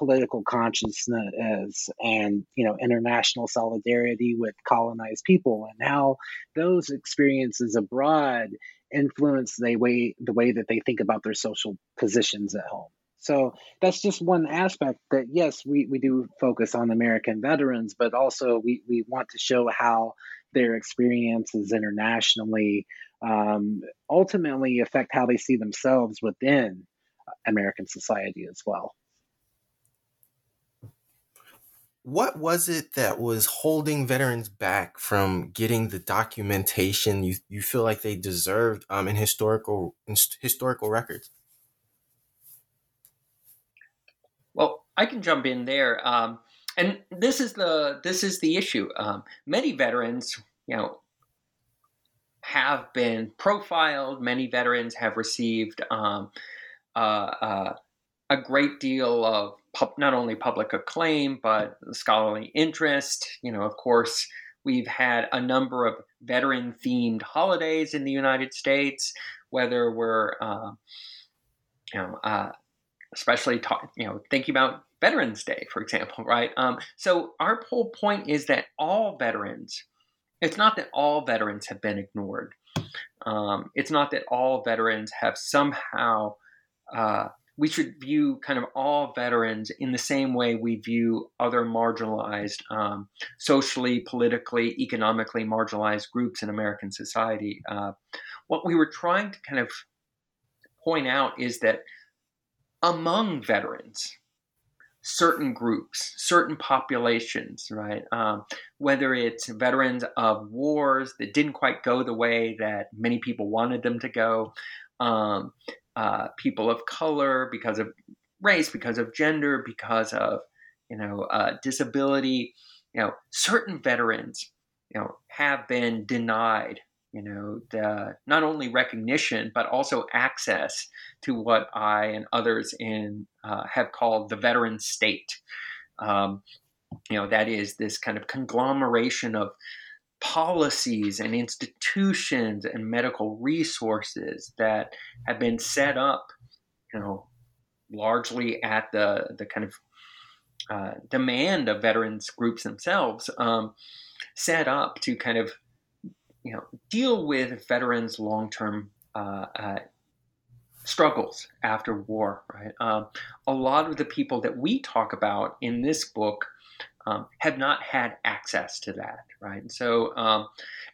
political consciousness and you know international solidarity with colonized people and how those experiences abroad influence the way the way that they think about their social positions at home. So that's just one aspect that yes we, we do focus on american veterans but also we, we want to show how their experiences internationally um, ultimately affect how they see themselves within american society as well what was it that was holding veterans back from getting the documentation you, you feel like they deserved um, in historical in historical records? Well, I can jump in there, um, and this is the this is the issue. Um, many veterans, you know, have been profiled. Many veterans have received um, uh, uh, a great deal of pub, not only public acclaim but scholarly interest. You know, of course, we've had a number of veteran themed holidays in the United States, whether we're uh, you know uh, especially you know thinking about Veterans Day, for example, right? Um, so our whole point is that all veterans. It's not that all veterans have been ignored. Um, it's not that all veterans have somehow uh, we should view kind of all veterans in the same way we view other marginalized, um, socially, politically, economically marginalized groups in American society. Uh, what we were trying to kind of point out is that among veterans, certain groups, certain populations, right? Um, whether it's veterans of wars that didn't quite go the way that many people wanted them to go, um, uh, people of color, because of race, because of gender, because of you know uh, disability. You know, certain veterans, you know, have been denied, you know, the, not only recognition but also access to what I and others in uh, have called the veteran state. Um, you know, that is this kind of conglomeration of policies and institutions and medical resources that have been set up, you know, largely at the the kind of uh, demand of veterans groups themselves, um, set up to kind of you know deal with veterans' long term uh, uh, struggles after war. Right, um, a lot of the people that we talk about in this book um, have not had access to that, right? So, um,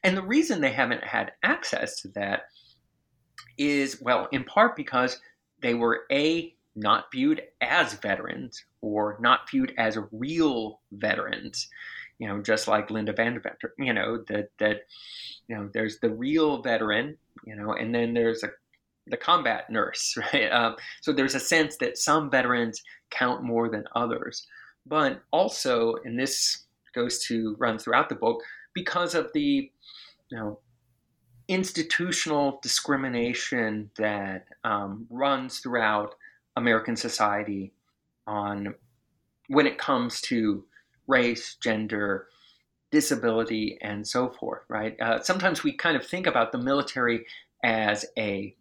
and the reason they haven't had access to that is, well, in part because they were a not viewed as veterans or not viewed as real veterans. You know, just like Lynda Van Devanter, you know, that that you know, there's the real veteran, you know, and then there's a the combat nurse, right? Um, so there's a sense that some veterans count more than others but also, and this goes to run throughout the book, because of the you know institutional discrimination that um, runs throughout American society on when it comes to race, gender, disability, and so forth. Right? Uh, sometimes we kind of think about the military as a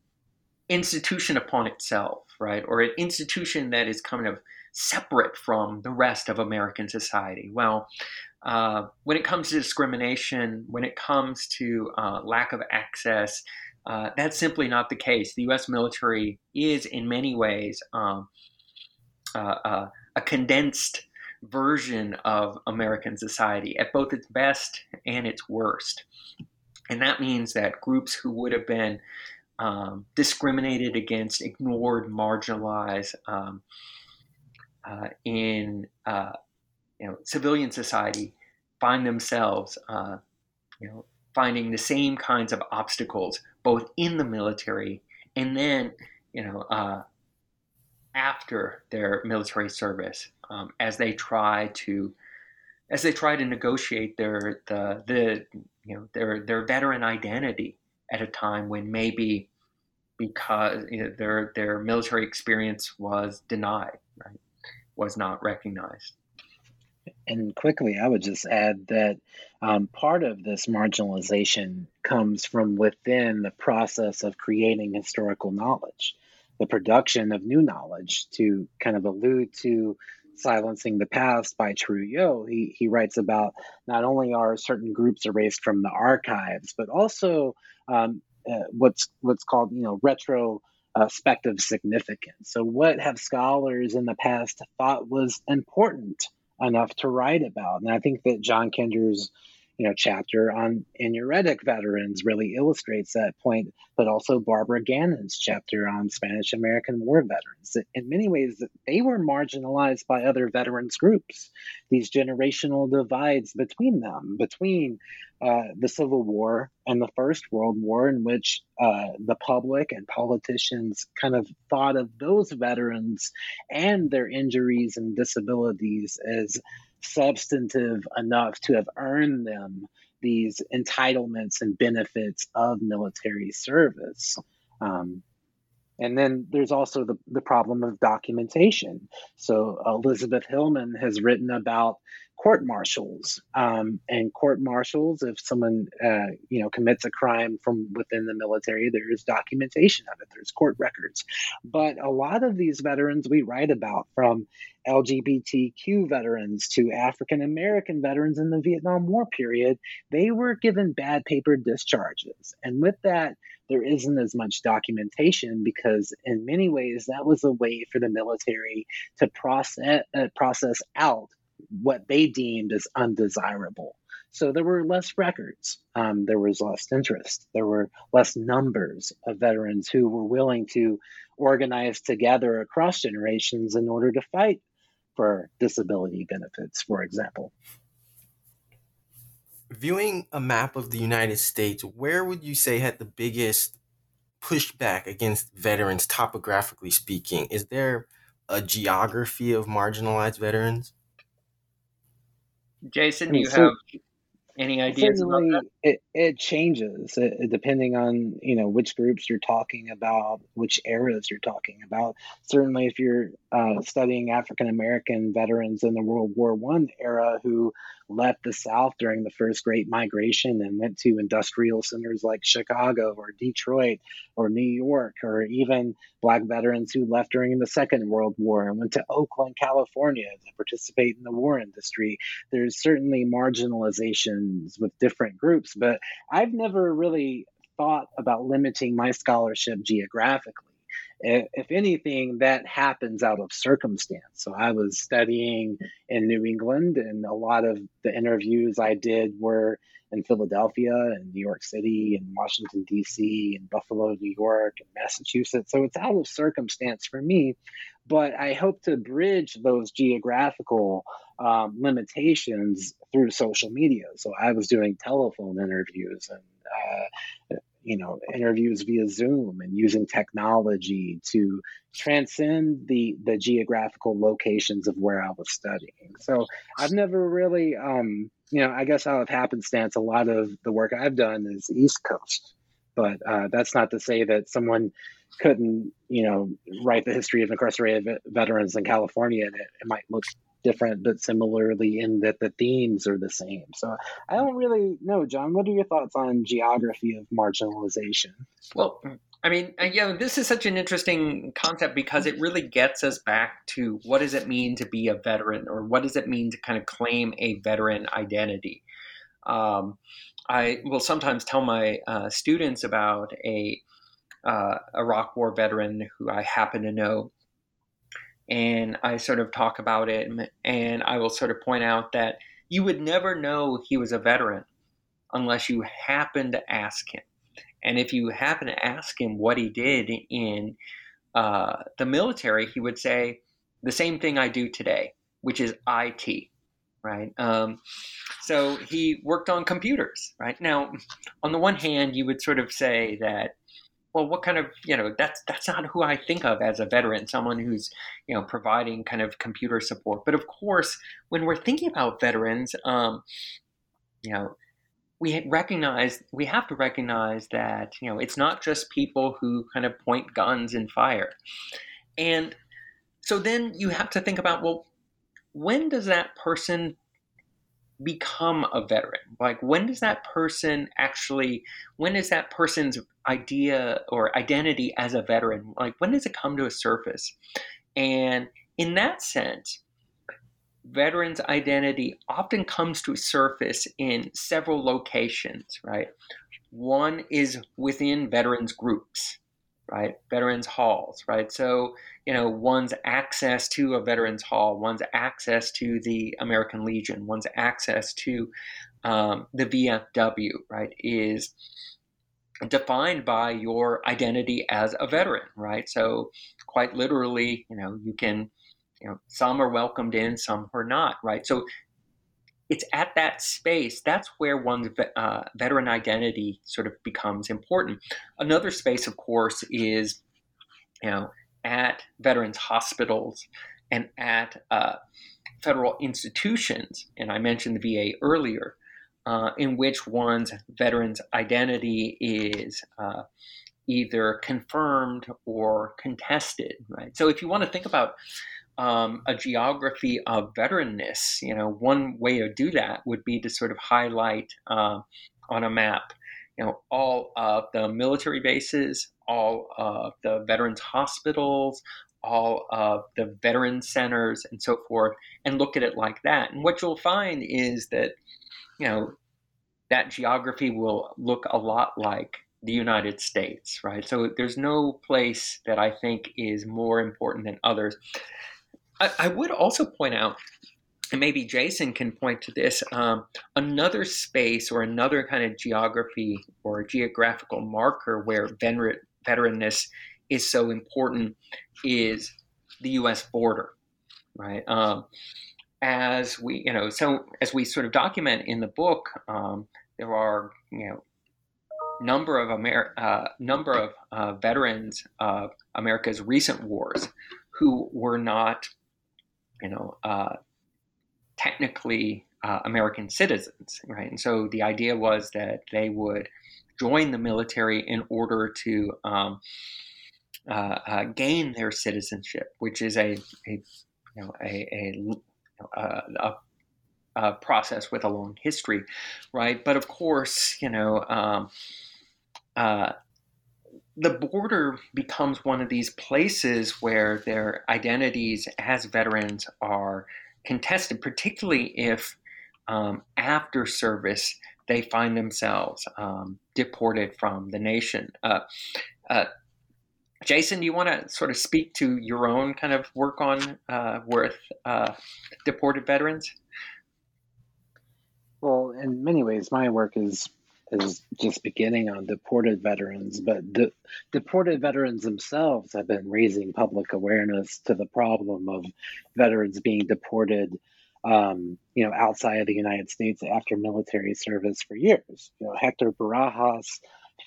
institution upon itself, right, or an institution that is kind of separate from the rest of American society. Well, uh, when it comes to discrimination, when it comes to uh, lack of access, uh, that's simply not the case. The U.S. military is, in many ways, um, uh, uh, a condensed version of American society at both its best and its worst. And that means that groups who would have been um, discriminated against, ignored, marginalized, um, uh, in uh, you know civilian society find themselves uh, you know finding the same kinds of obstacles both in the military and then you know uh, after their military service um, as they try to as they try to negotiate their the the you know their their veteran identity at a time when maybe because you know, their their military experience was denied right was not recognized. And quickly, I would just add that um, part of this marginalization comes from within the process of creating historical knowledge, the production of new knowledge. To kind of allude to silencing the past by Trouillot, he, he writes about not only are certain groups erased from the archives, but also um, uh, what's what's called you know retro aspect of significance. So, what have scholars in the past thought was important enough to write about? And I think that John Kinder's you know chapter on enuretic veterans really illustrates that point, but also Barbara Gannon's chapter on Spanish American War veterans. In many ways, they were marginalized by other veterans groups. These generational divides between them, between uh, the Civil War and the First World War, in which uh, the public and politicians kind of thought of those veterans and their injuries and disabilities as substantive enough to have earned them these entitlements and benefits of military service. Um, and then there's also the, the problem of documentation. So Elizabeth Hillman has written about court martials um, and court martials if someone uh, you know commits a crime from within the military there is documentation of it there's court records. But a lot of these veterans we write about from lgbtq veterans to african american veterans in the vietnam war period they were given bad paper discharges. And with that there isn't as much documentation because in many ways that was a way for the military to process uh, process out what they deemed as undesirable. So there were less records, um, there was less interest, there were less numbers of veterans who were willing to organize together across generations in order to fight for disability benefits, for example. Viewing a map of the United States, where would you say had the biggest pushback against veterans, topographically speaking? Is there a geography of marginalized veterans? Jason, you have Any ideas Certainly, about that? It, it changes it, depending on you know which groups you're talking about, which eras you're talking about. Certainly, if you're uh, studying African American veterans in the World War One era who left the South during the first Great Migration and went to industrial centers like Chicago or Detroit or New York, or even Black veterans who left during the Second World War and went to Oakland, California to participate in the war industry. There's certainly with different groups, but I've never really thought about limiting my scholarship geographically if anything, that happens out of circumstance. So I was studying in New England, and a lot of the interviews I did were in Philadelphia and New York City and Washington, D.C., and Buffalo, New York, and Massachusetts. So it's out of circumstance for me. But I hope to bridge those geographical um, limitations through social media. So I was doing telephone interviews and uh, you know interviews via zoom and using technology to transcend the the geographical locations of where i was studying so i've never really um you know i guess out of happenstance a lot of the work i've done is east coast but uh, that's not to say that someone couldn't you know write the history of incarcerated veterans in california and it, it might look different, but similarly in that the themes are the same. So I don't really know, John. What are your thoughts on geography of marginalization? Well, I mean, uh, you know, this is such an interesting concept because it really gets us back to what does it mean to be a veteran, or what does it mean to kind of claim a veteran identity. Um, I will sometimes tell my uh, students about a uh, Iraq War veteran who I happen to know and I sort of talk about it, and I will sort of point out that you would never know he was a veteran unless you happen to ask him. And if you happen to ask him what he did in uh, the military, he would say the same thing I do today, which is IT, right? Um, so he worked on computers, right? Now, on the one hand, you would sort of say that well, what kind of you know that's that's not who I think of as a veteran, someone who's you know providing kind of computer support. But of course, when we're thinking about veterans, um, you know, we recognize we have to recognize that you know it's not just people who kind of point guns and fire, and so then you have to think about well, when does that person become a veteran? Like, when does that person actually, when is that person's idea or identity as a veteran, like, when does it come to a surface? And in that sense, veterans' identity often comes to a surface in several locations, right? One is within veterans groups, right? Veterans halls, right? So, you know, one's access to a veterans hall, one's access to the American Legion, one's access to um, the VFW, right, is defined by your identity as a veteran, right? So, quite literally, you know, you can, you know, some are welcomed in, some are not, right? So, it's at that space that's where one's uh, veteran identity sort of becomes important. Another space of course is you know at veterans hospitals and at uh, federal institutions and i mentioned the va earlier uh, in which one's veteran's identity is uh, either confirmed or contested right? So if you want to think about um, a geography of veteranness. You know, one way to do that would be to sort of highlight uh, on a map, you know, all of the military bases, all of the veterans hospitals, all of the veteran centers, and so forth, and look at it like that. And what you'll find is that, you know, that geography will look a lot like the United States, right? So there's no place that I think is more important than others. I, I would also point out and maybe Jason can point to this. Um, another space or another kind of geography or geographical marker where veteran, veteranness is so important is the U.S. border, right? Um, as we, you know, so as we sort of document in the book, um, there are, you know, number of Amer- uh, number of uh, veterans of America's recent wars who were not you know, uh, technically uh, American citizens, right? And so the idea was that they would join the military in order to um, uh, uh, gain their citizenship, which is a, a you know a, a, a, a, process with a long history, right? But of course, you know. Um, uh, the border becomes one of these places where their identities as veterans are contested, particularly if um, after service they find themselves um, deported from the nation. Uh, uh, Jason, do you want to sort of speak to your own kind of work on uh, with uh, deported veterans? Well, in many ways, my work is is just beginning on deported veterans, but de- deported veterans themselves have been raising public awareness to the problem of veterans being deported, um, you know, outside of the United States after military service for years. You know, Hector Barajas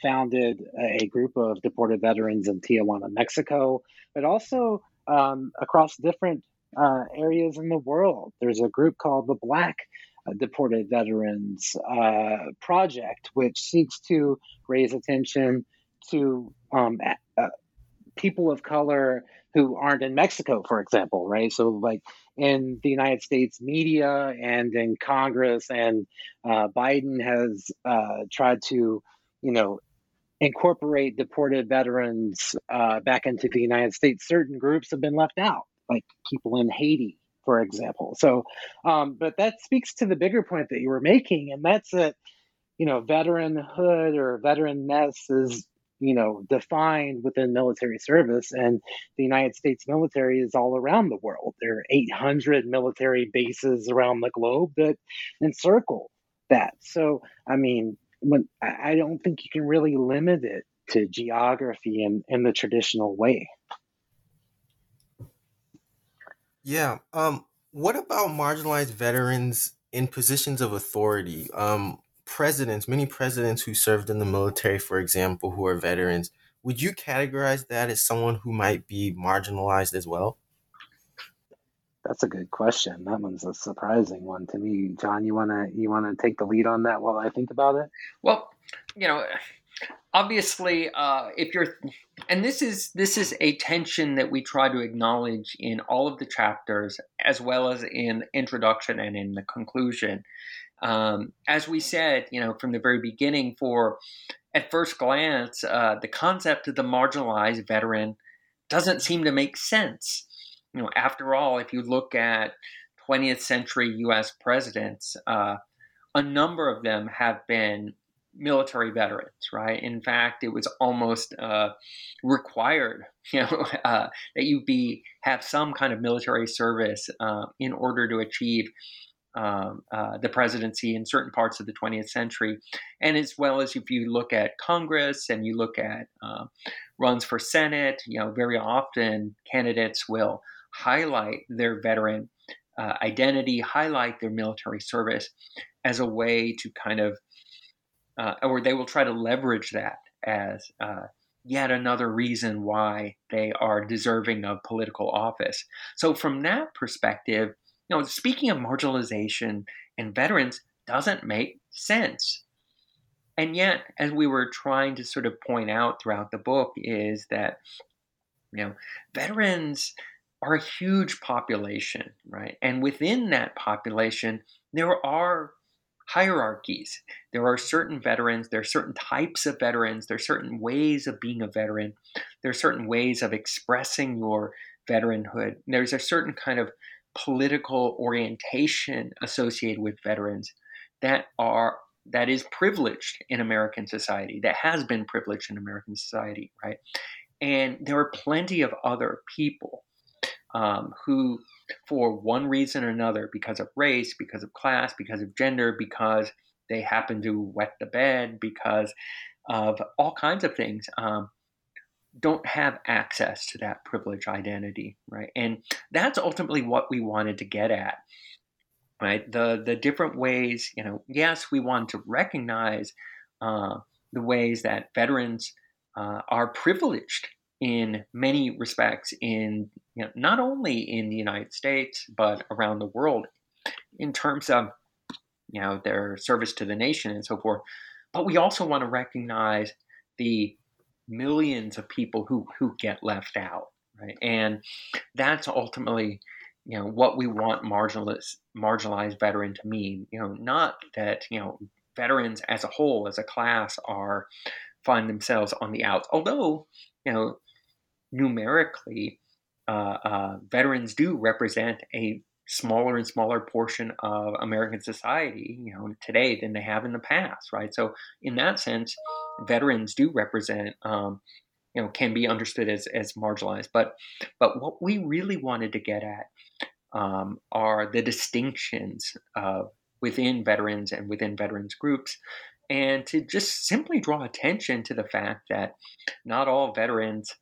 founded a group of deported veterans in Tijuana, Mexico, but also um, across different uh, areas in the world. There's a group called the Black Deported Veterans uh, Project, which seeks to raise attention to um, uh, people of color who aren't in Mexico, for example, right? So, like in the United States media and in Congress, and uh, Biden has uh, tried to, you know, incorporate deported veterans uh, back into the United States. Certain groups have been left out, like people in Haiti for example. So, um, but that speaks to the bigger point that you were making, and that's that, you know, veteranhood or veteranness is, you know, defined within military service, and the United States military is all around the world. There are 800 military bases around the globe that encircle that. So, I mean, when I don't think you can really limit it to geography in, in the traditional way. Yeah. Um, what about marginalized veterans in positions of authority? Um, presidents, many presidents who served in the military, for example, who are veterans. Would you categorize that as someone who might be marginalized as well? That's a good question. That one's a surprising one to me. John, you wanna you wanna take the lead on that while I think about it? Well, you know, obviously uh, if you're and this is this is a tension that we try to acknowledge in all of the chapters as well as in introduction and in the conclusion. Um, as we said you know from the very beginning for at first glance uh, the concept of the marginalized veteran doesn't seem to make sense. You know after all if you look at 20th century us presidents uh, a number of them have been military veterans, right? In fact, it was almost uh, required, you know, uh, that you be have some kind of military service uh, in order to achieve um, uh, the presidency in certain parts of the 20th century, and as well as if you look at Congress and you look at uh, runs for Senate, you know, very often candidates will highlight their veteran uh, identity, highlight their military service as a way to kind of uh, or they will try to leverage that as uh, yet another reason why they are deserving of political office. So, from that perspective, you know, speaking of marginalization and veterans doesn't make sense. And yet, as we were trying to sort of point out throughout the book, is that you know, veterans are a huge population, right? And within that population, there are hierarchies. There are certain veterans, there are certain types of veterans, there are certain ways of being a veteran, there are certain ways of expressing your veteranhood. There's a certain kind of political orientation associated with veterans that are that is privileged in American society, that has been privileged in American society, right? And there are plenty of other people um, who for one reason or another, because of race, because of class, because of gender, because they happen to wet the bed, because of all kinds of things, um, don't have access to that privilege identity, right? And that's ultimately what we wanted to get at, right? The the different ways, you know, yes, we want to recognize uh, the ways that veterans uh, are privileged in many respects in you know, not only in the United States but around the world in terms of you know their service to the nation and so forth. But we also want to recognize the millions of people who who get left out, right? And that's ultimately you know what we want marginalized marginalized veteran to mean. You know, not that you know veterans as a whole, as a class, are find themselves on the outs. Although you know numerically, veterans do represent a smaller and smaller portion of American society, you know, today than they have in the past, right? So in that sense, veterans do represent, um, you know, can be understood as as marginalized. But but what we really wanted to get at um, are the distinctions uh, within veterans and within veterans groups. And to just simply draw attention to the fact that not all veterans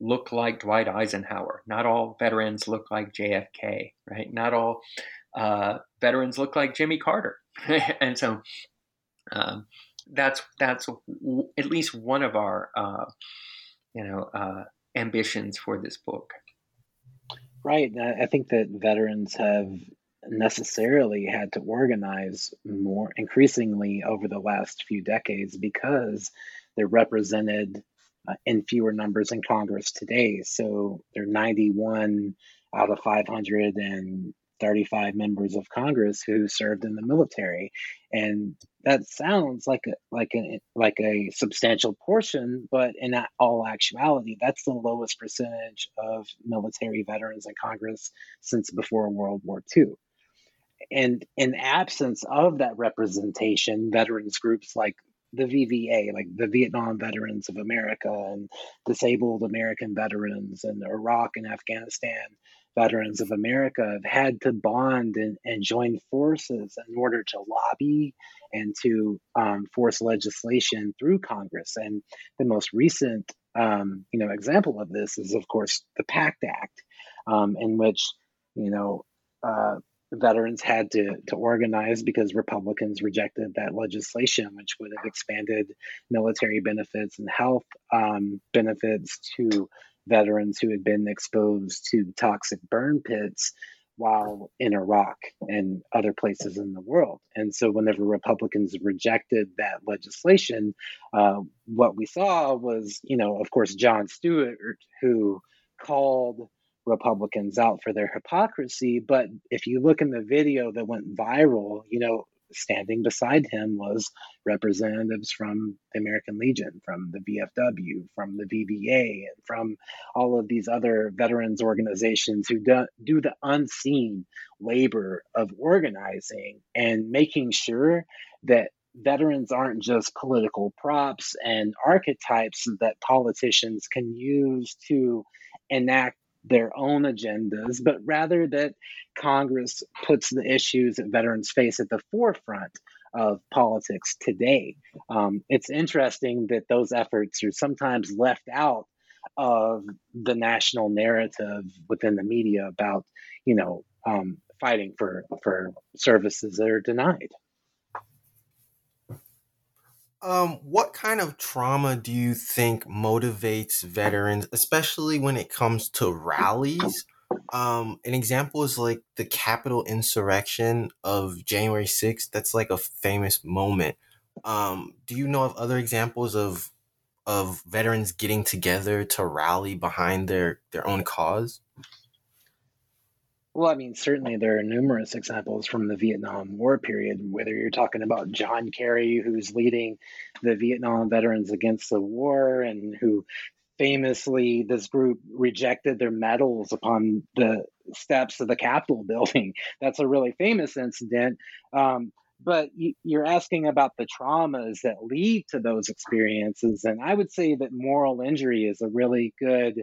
look like Dwight Eisenhower. Not all veterans look like JFK, right? Not all uh, veterans look like Jimmy Carter, and so um, that's that's at least one of our uh, you know uh, ambitions for this book. Right. I think that veterans have necessarily had to organize more increasingly over the last few decades because they're represented uh, in fewer numbers in Congress today. So there are 91 out of 535 members of Congress who served in the military, and that sounds like a like a like a substantial portion, but in all actuality, that's the lowest percentage of military veterans in Congress since before World War II and in absence of that representation, veterans groups like the VVA, like the Vietnam Veterans of America and Disabled American Veterans and Iraq and Afghanistan Veterans of America have had to bond and, and join forces in order to lobby and to um, force legislation through Congress. And the most recent, um, you know, example of this is, of course, the PACT Act, um, in which, you know, uh, veterans had to, to organize because Republicans rejected that legislation, which would have expanded military benefits and health um, benefits to veterans who had been exposed to toxic burn pits while in Iraq and other places in the world. And so, whenever Republicans rejected that legislation, uh, what we saw was, you know, of course, Jon Stewart, who called Republicans out for their hypocrisy. But if you look in the video that went viral, you know, standing beside him was representatives from the American Legion, from the VFW, from the VVA, and from all of these other veterans organizations who do, do the unseen labor of organizing and making sure that veterans aren't just political props and archetypes that politicians can use to enact their own agendas, but rather that Congress puts the issues that veterans face at the forefront of politics today. Um, it's interesting that those efforts are sometimes left out of the national narrative within the media about, you know, um, fighting for for services that are denied. Um, what kind of trauma do you think motivates veterans, especially when it comes to rallies? Um, an example is like the Capitol insurrection of January 6th. That's like a famous moment. Um, do you know of other examples of of veterans getting together to rally behind their their own cause? Well, I mean, certainly there are numerous examples from the Vietnam War period, whether you're talking about John Kerry, who's leading the Vietnam veterans against the war and who famously this group rejected their medals upon the steps of the Capitol building. That's a really famous incident. Um, but you're asking about the traumas that lead to those experiences. And I would say that moral injury is a really good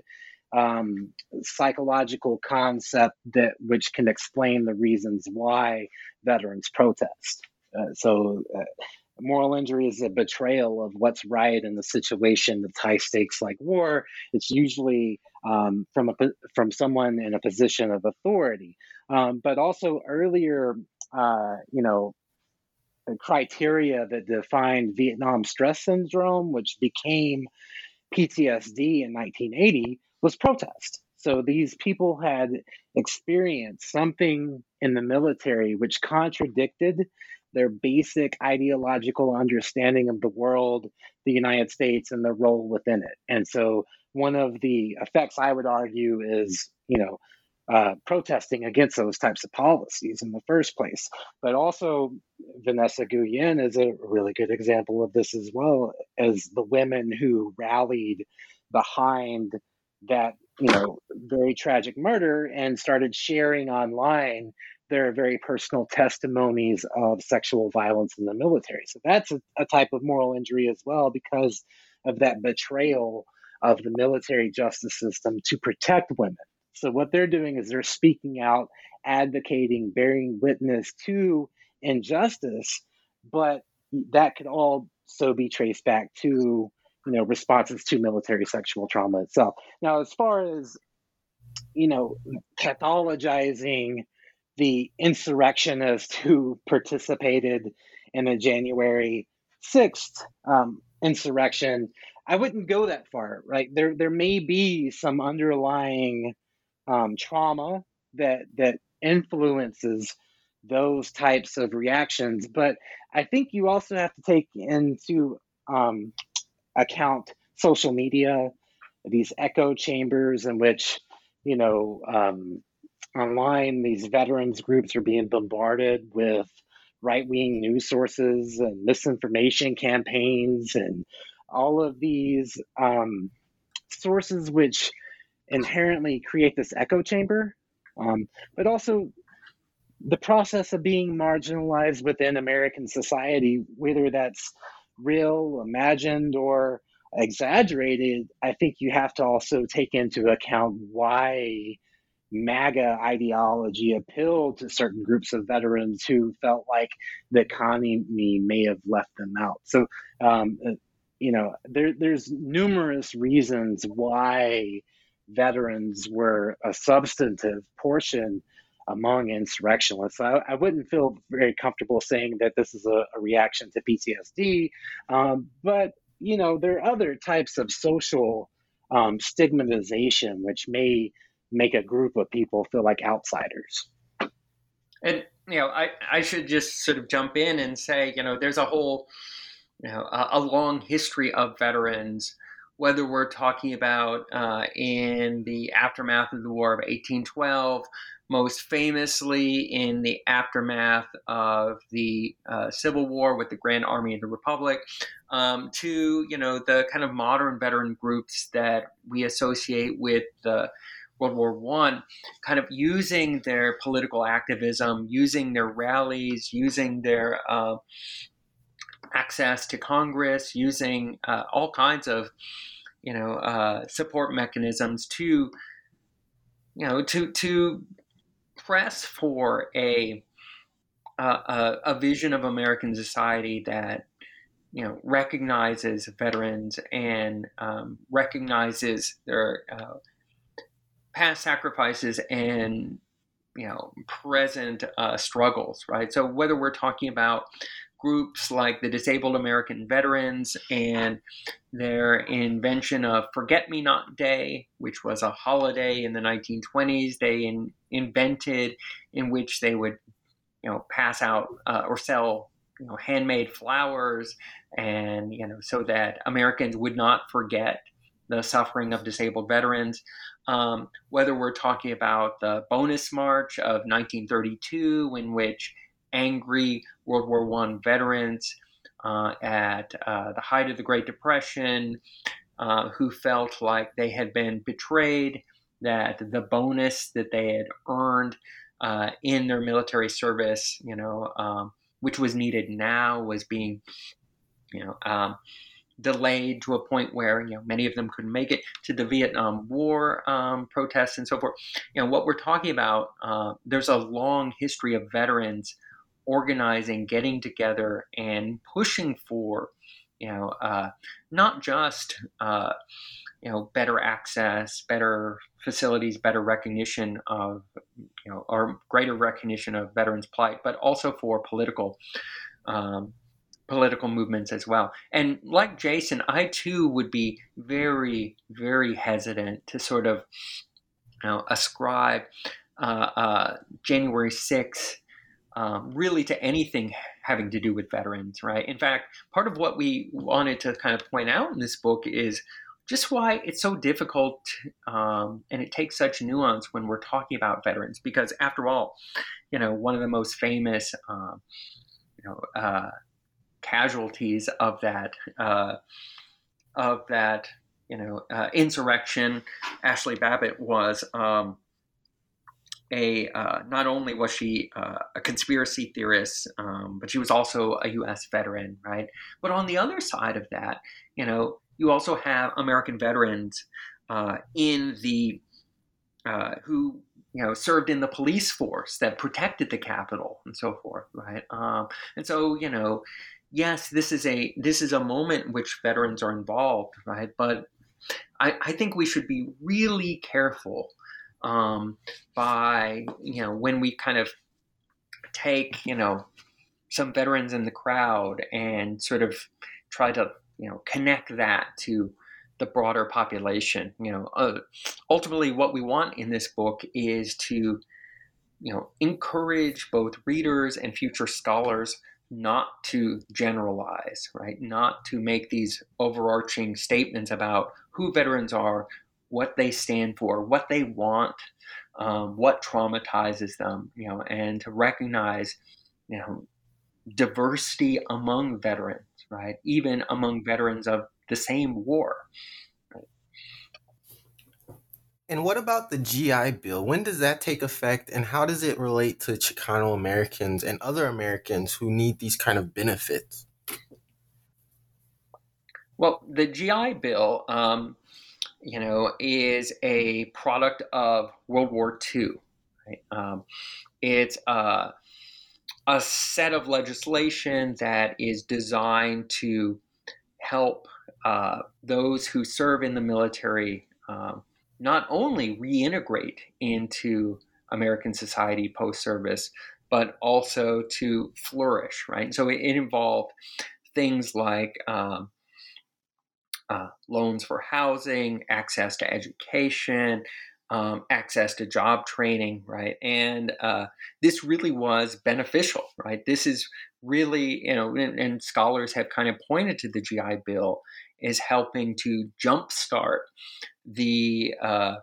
um, psychological concept that which can explain the reasons why veterans protest. Uh, so, uh, moral injury is a betrayal of what's right in the situation that's high stakes like war. It's usually um, from a from someone in a position of authority, um, but also earlier, uh, you know. Criteria that defined Vietnam stress syndrome, which became PTSD in 1980, was protest. So these people had experienced something in the military which contradicted their basic ideological understanding of the world, the United States, and the role within it. And so, one of the effects I would argue is, you know, uh, protesting against those types of policies in the first place. But also, Vanessa Guillen is a really good example of this as well as the women who rallied behind that, you know, very tragic murder and started sharing online their very personal testimonies of sexual violence in the military. So that's a, a type of moral injury as well because of that betrayal of the military justice system to protect women. So what they're doing is they're speaking out, advocating, bearing witness to injustice, but that could also be traced back to you know responses to military sexual trauma itself. Now, as far as you know, pathologizing the insurrectionists who participated in the January 6th um, insurrection, I wouldn't go that far, right? There, there may be some underlying um, trauma that that influences those types of reactions, but I think you also have to take into um, account social media, these echo chambers in which you know um, online these veterans groups are being bombarded with right wing news sources and misinformation campaigns and all of these um, sources which inherently create this echo chamber, um, but also the process of being marginalized within American society, whether that's real, imagined, or exaggerated, I think you have to also take into account why MAGA ideology appealed to certain groups of veterans who felt like the economy may have left them out. So, um, you know, there, there's numerous reasons why veterans were a substantive portion among insurrectionists. I, I wouldn't feel very comfortable saying that this is a, a reaction to PTSD, um, but you know there are other types of social um, stigmatization which may make a group of people feel like outsiders. And you know, I I should just sort of jump in and say, you know, there's a whole you know a, a long history of veterans whether we're talking about uh, in the aftermath of the War of 1812, most famously in the aftermath of the uh, Civil War with the Grand Army of the Republic, um, to you know the kind of modern veteran groups that we associate with the World War One, kind of using their political activism, using their rallies, using their uh, access to Congress, using uh, all kinds of you know uh, support mechanisms to you know to to press for a a, a vision of American society that you know recognizes veterans and um, recognizes their uh, past sacrifices and you know present uh, struggles right so whether we're talking about groups like the Disabled American Veterans and their invention of Forget Me Not Day, which was a holiday in the 1920s. They in, invented in which they would, you know, pass out uh, or sell, you know, handmade flowers, and you know, so that Americans would not forget the suffering of disabled veterans. Um, whether we're talking about the Bonus March of 1932, in which angry World War One veterans uh, at uh, the height of the Great Depression uh, who felt like they had been betrayed, that the bonus that they had earned uh, in their military service, you know, um, which was needed now, was being, you know. Um, delayed to a point where you know many of them couldn't make it to the Vietnam War um, protests and so forth. You know what we're talking about. Uh, there's a long history of veterans organizing, getting together, and pushing for, you know, uh, not just uh, you know better access, better facilities, better recognition of, you know, or greater recognition of veterans' plight, but also for political. Um, political movements as well. And like Jason, I too would be very, very hesitant to sort of you know, ascribe uh, uh, January 6th um, really to anything having to do with veterans, right? In fact, part of what we wanted to kind of point out in this book is just why it's so difficult um, and it takes such nuance when we're talking about veterans because after all you know one of the most famous um, you know uh, casualties of that uh, of that you know uh, insurrection Ashli Babbitt was um, a uh, not only was she uh, a conspiracy theorist, um, but she was also a U.S. veteran, right? But on the other side of that, you know, you also have American veterans uh, in the uh, who you know served in the police force that protected the Capitol and so forth, right? Um, and so you know, yes, this is a this is a moment in which veterans are involved, right? But I, I think we should be really careful um, by you know when we kind of take you know some veterans in the crowd and sort of try to you know connect that to the broader population. You know uh, ultimately what we want in this book is to you know encourage both readers and future scholars not to generalize right? Not to make these overarching statements about who veterans are what they stand for what they want um, what traumatizes them you know and to recognize you know diversity among veterans right? Even among veterans of the same war. And what about the GI Bill? When does that take effect, and how does it relate to Chicano Americans and other Americans who need these kind of benefits? Well, the GI Bill, um, you know, is a product of World War II. Right? Um, it's uh, a set of legislation that is designed to help uh, those who serve in the military um, not only reintegrate into American society post service, but also to flourish, right? So it, it involved things like um, uh, loans for housing, access to education, um, access to job training, right? And uh, this really was beneficial, right? This is really, you know, and, and, scholars have kind of pointed to the GI Bill as helping to jumpstart the, uh,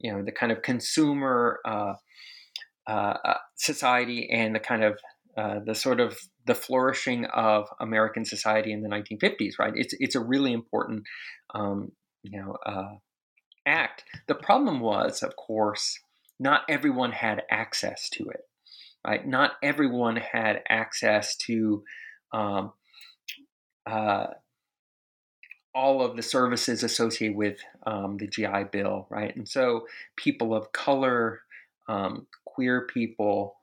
you know, the kind of consumer uh, uh, uh society and the kind of uh, the sort of the flourishing of American society in the 1950s, right? It's it's a really important, um, you know act. The problem was, of course, not everyone had access to it. Right? Not everyone had access to um, uh, all of the services associated with um, the GI Bill, right? And so people of color, um, queer people,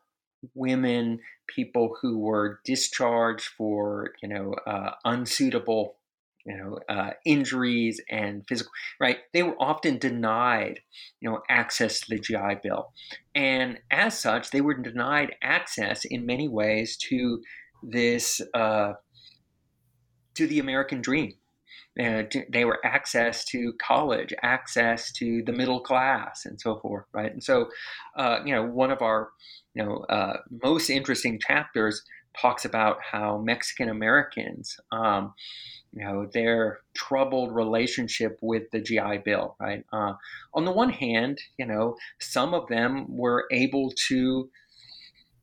women, people who were discharged for you know uh, unsuitable you know, uh, injuries and physical, right? They were often denied, you know, access to the GI Bill. And as such, they were denied access in many ways to this, uh, to the American dream. Uh, to, they were access to college, access to the middle class, and so forth, right? And so, uh, you know, one of our, you know, uh, most interesting chapters talks about how Mexican Americans, um, you know, their troubled relationship with the GI Bill, right? Uh, on the one hand, you know, some of them were able to,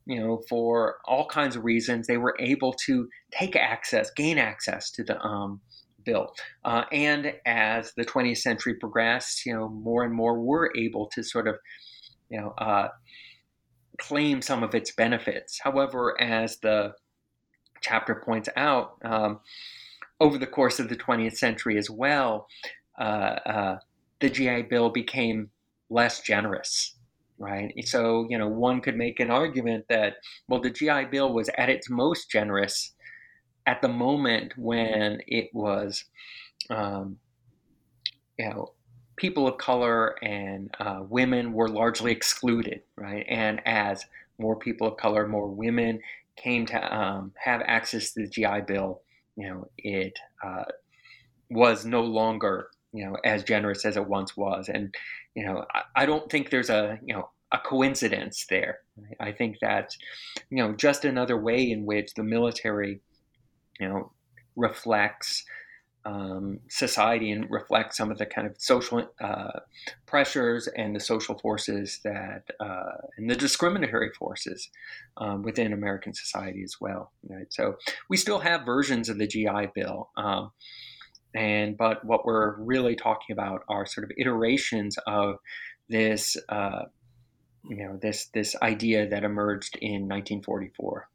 you know, for all kinds of reasons, they were able to take access, gain access to the um, bill. Uh, and as the 20th century progressed, you know, more and more were able to sort of, you know, uh, claim some of its benefits. However, as the chapter points out, um, over the course of the 20th century as well, uh, uh, the GI Bill became less generous, right? So, you know, one could make an argument that, well, the GI Bill was at its most generous at the moment when it was, um, you know, people of color and uh, women were largely excluded, right? And as more people of color, more women came to um, have access to the GI Bill, you know, it uh, was no longer, you know, as generous as it once was. And, you know, I, I don't think there's a, you know, a coincidence there. I think that, you know, just another way in which the military, you know, reflects um, society and reflect some of the kind of social uh, pressures and the social forces that uh, and the discriminatory forces um, within American society as well. Right? So we still have versions of the GI Bill. Um, and but what we're really talking about are sort of iterations of this uh, you know this this idea that emerged in 1944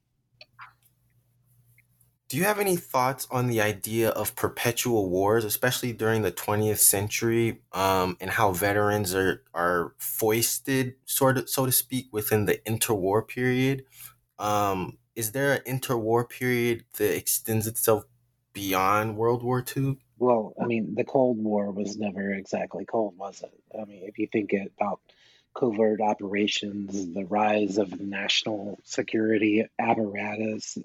do you have any thoughts on the idea of perpetual wars, especially during the 20th century, um, and how veterans are, are foisted, sort of, so to speak, within the interwar period? Um, is there an interwar period that extends itself beyond World War II? Well, I mean, the Cold War was never exactly cold, was it? I mean, if you think about covert operations, the rise of the national security apparatus,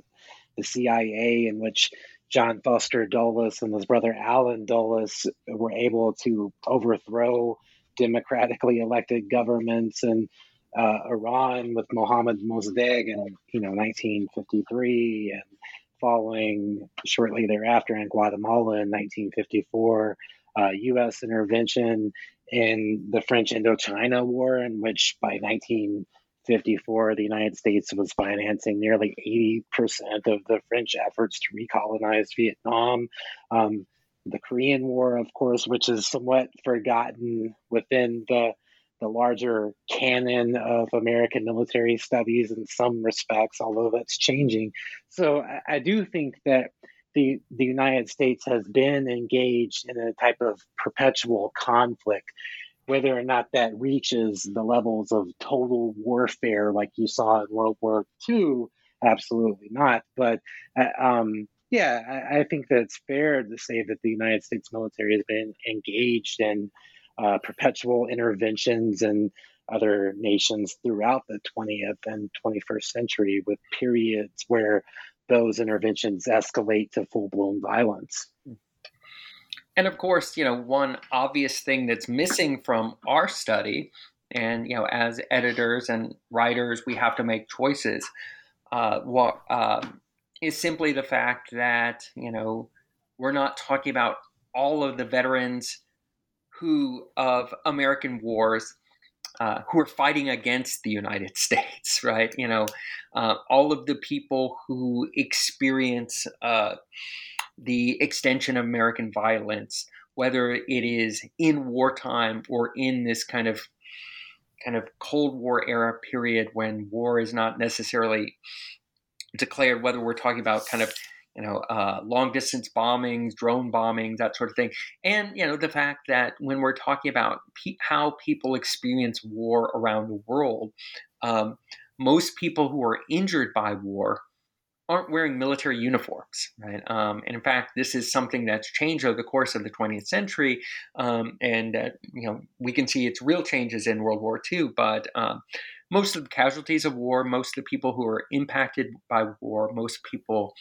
the CIA, in which John Foster Dulles and his brother Allen Dulles were able to overthrow democratically elected governments and uh, Iran with Mohammad Mossadegh in you know 1953 and following shortly thereafter in Guatemala in 1954 uh, U.S. intervention in the French Indochina War in which by 19 54, the United States was financing nearly 80% of the French efforts to recolonize Vietnam. Um, the Korean War, of course, which is somewhat forgotten within the the larger canon of American military studies in some respects, although that's changing. So I, I do think that the the United States has been engaged in a type of perpetual conflict whether or not that reaches the levels of total warfare like you saw in World War II, absolutely not. But uh, um, yeah, I, I, think that it's fair to say that the United States military has been engaged in uh, perpetual interventions and other nations throughout the 20th and 21st century with periods where those interventions escalate to full blown violence. And of course, you know, one obvious thing that's missing from our study, and you know, as editors and writers, we have to make choices. Uh, what uh, is simply the fact that you know we're not talking about all of the veterans who of American wars uh, who are fighting against the United States, right? You know, uh, all of the people who experience uh, the extension of American violence, whether it is in wartime or in this kind of kind of Cold War era period when war is not necessarily declared, whether we're talking about kind of you know uh, long distance bombings, drone bombings, that sort of thing, and you know the fact that when we're talking about pe- how people experience war around the world, um, most people who are injured by war aren't wearing military uniforms, right? Um, and in fact, this is something that's changed over the course of the 20th century, um, and uh, you know we can see its real changes in World War II. But um, most of the casualties of war, most of the people who are impacted by war, most people,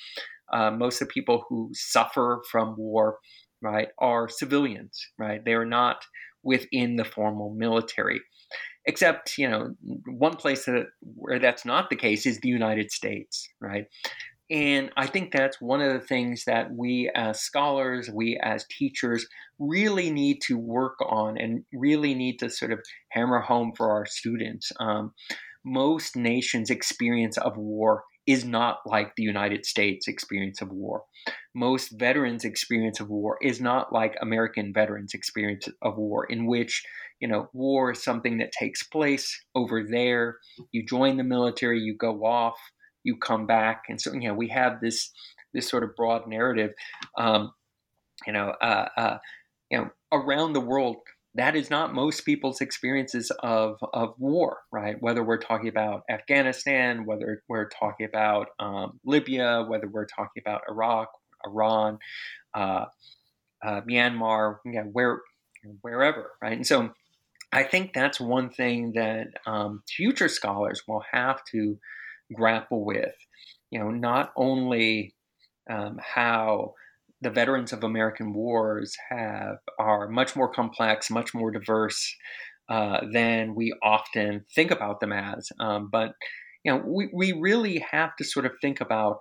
uh, most of the people who suffer from war, right, are civilians, right? They are not within the formal military except you know one place that where that's not the case is the united states right and i think that's one of the things that we as scholars we as teachers really need to work on and really need to sort of hammer home for our students um, most nations experience of war is not like the United States experience of war. Most veterans' experience of war is not like American veterans' experience of war, in which you know, war is something that takes place over there. You join the military, you go off, you come back, and so you know we have this this sort of broad narrative. Um, you know, uh, uh, you know, around the world, that is not most people's experiences of of war, right? Whether we're talking about Afghanistan, whether we're talking about um, Libya, whether we're talking about Iraq, Iran, uh, uh Myanmar, know, where wherever, right? And so I think that's one thing that um, future scholars will have to grapple with. You know, not only um, how the veterans of American wars have are much more complex, much more diverse, uh, than we often think about them as. Um, but you know, we, we really have to sort of think about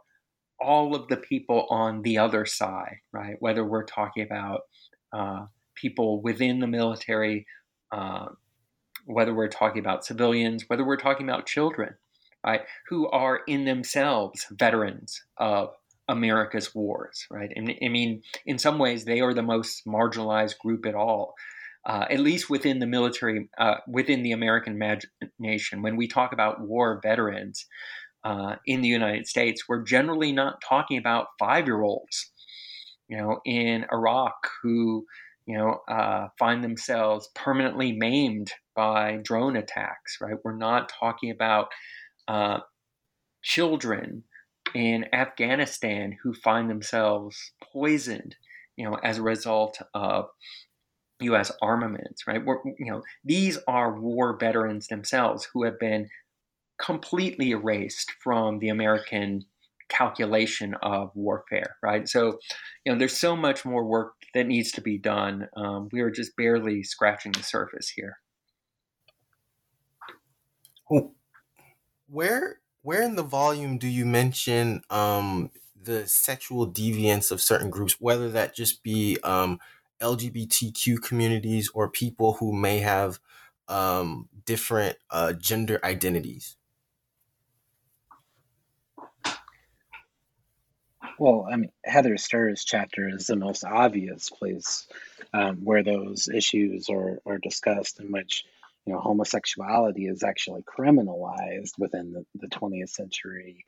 all of the people on the other side, right? Whether we're talking about uh, people within the military, uh, whether we're talking about civilians, whether we're talking about children, right, who are in themselves veterans of America's wars, right? And I mean, in some ways, they are the most marginalized group at all. Uh, at least within the military, uh, within the American imagination, when we talk about war veterans uh, in the United States, we're generally not talking about five year olds, you know, in Iraq who, you know, uh, find themselves permanently maimed by drone attacks, right? We're not talking about uh, children in Afghanistan who find themselves poisoned, you know, as a result of U.S. armaments, right? We're, you know, these are war veterans themselves who have been completely erased from the American calculation of warfare, right? So, you know, there's so much more work that needs to be done. Um, we are just barely scratching the surface here. Where where in the volume do you mention um, the sexual deviance of certain groups, whether that just be um, LGBTQ communities or people who may have um, different uh, gender identities? Well, I mean, Heather Stur's chapter is the most obvious place um, where those issues are, are discussed, in which you know homosexuality is actually criminalized within the, the 20th century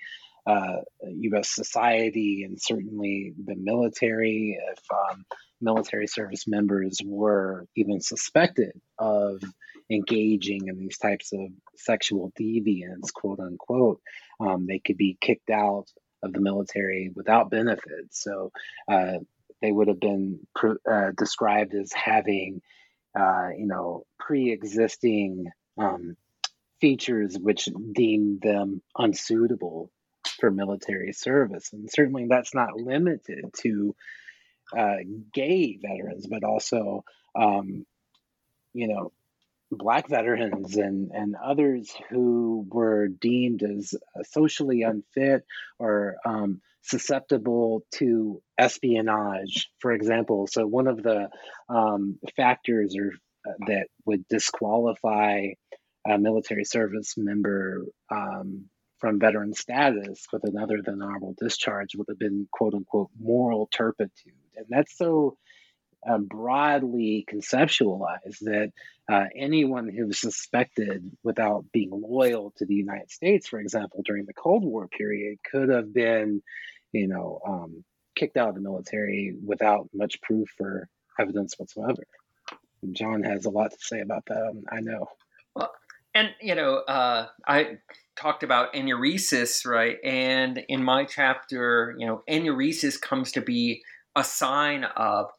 uh, U.S. society and certainly the military. If um, military service members were even suspected of engaging in these types of sexual deviance, quote unquote, um, they could be kicked out of the military without benefits. So uh, they would have been uh, described as having, uh, you know, pre-existing um, features which deemed them unsuitable for military service. And certainly that's not limited to uh, gay veterans, but also, um, you know, black veterans and, and others who were deemed as socially unfit or um, susceptible to espionage, for example. So, one of the um, factors or, uh, that would disqualify a military service member um, from veteran status with another than honorable discharge would have been quote unquote moral turpitude. And that's so uh, broadly conceptualized that uh, anyone who was suspected without being loyal to the United States, for example, during the Cold War period, could have been, you know, um, kicked out of the military without much proof or evidence whatsoever. John has a lot to say about that. Um, I know. Well, and you know, uh, I talked about enuresis, right? And in my chapter, you know, enuresis comes to be a sign of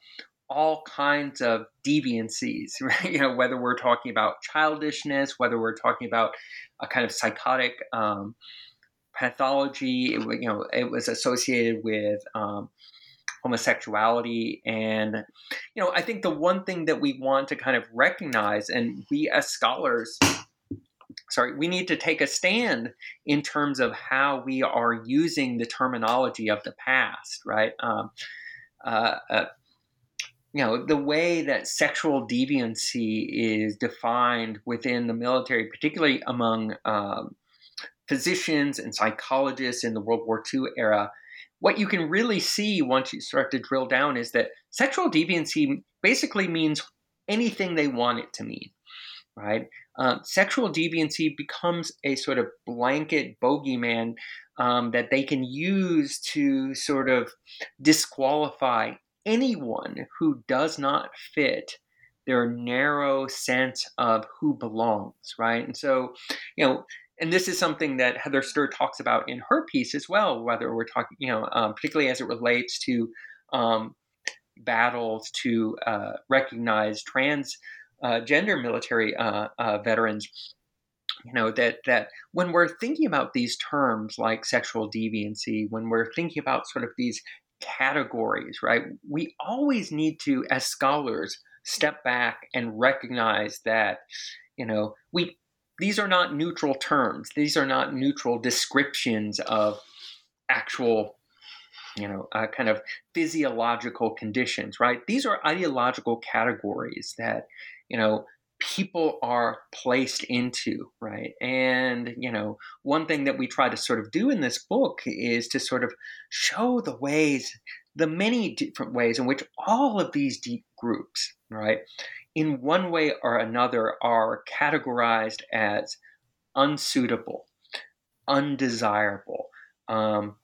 all kinds of deviancies, right? You know, whether we're talking about childishness, whether we're talking about a kind of psychotic um, pathology, it, you know, it was associated with um, homosexuality. And, you know, I think the one thing that we want to kind of recognize, and we as scholars, sorry, we need to take a stand in terms of how we are using the terminology of the past, right? Um, uh, uh, you know, the way that sexual deviancy is defined within the military, particularly among um, physicians and psychologists in the World War II era, what you can really see once you start to drill down is that sexual deviancy basically means anything they want it to mean, right? Um, sexual deviancy becomes a sort of blanket bogeyman um, that they can use to sort of disqualify anyone who does not fit their narrow sense of who belongs, right? And so, you know, and this is something that Heather Stur talks about in her piece as well, whether we're talking, you know, um, particularly as it relates to um, battles to uh, recognize trans uh, gender military uh, uh, veterans you know that that when we're thinking about these terms like sexual deviancy when we're thinking about sort of these categories right we always need to as scholars step back and recognize that, you know, we these are not neutral terms. These are not neutral descriptions of actual you know, uh, kind of physiological conditions, right? These are ideological categories that, you know, people are placed into, right? And, you know, one thing that we try to sort of do in this book is to sort of show the ways, the many different ways in which all of these deep groups, right, in one way or another are categorized as unsuitable, undesirable, um,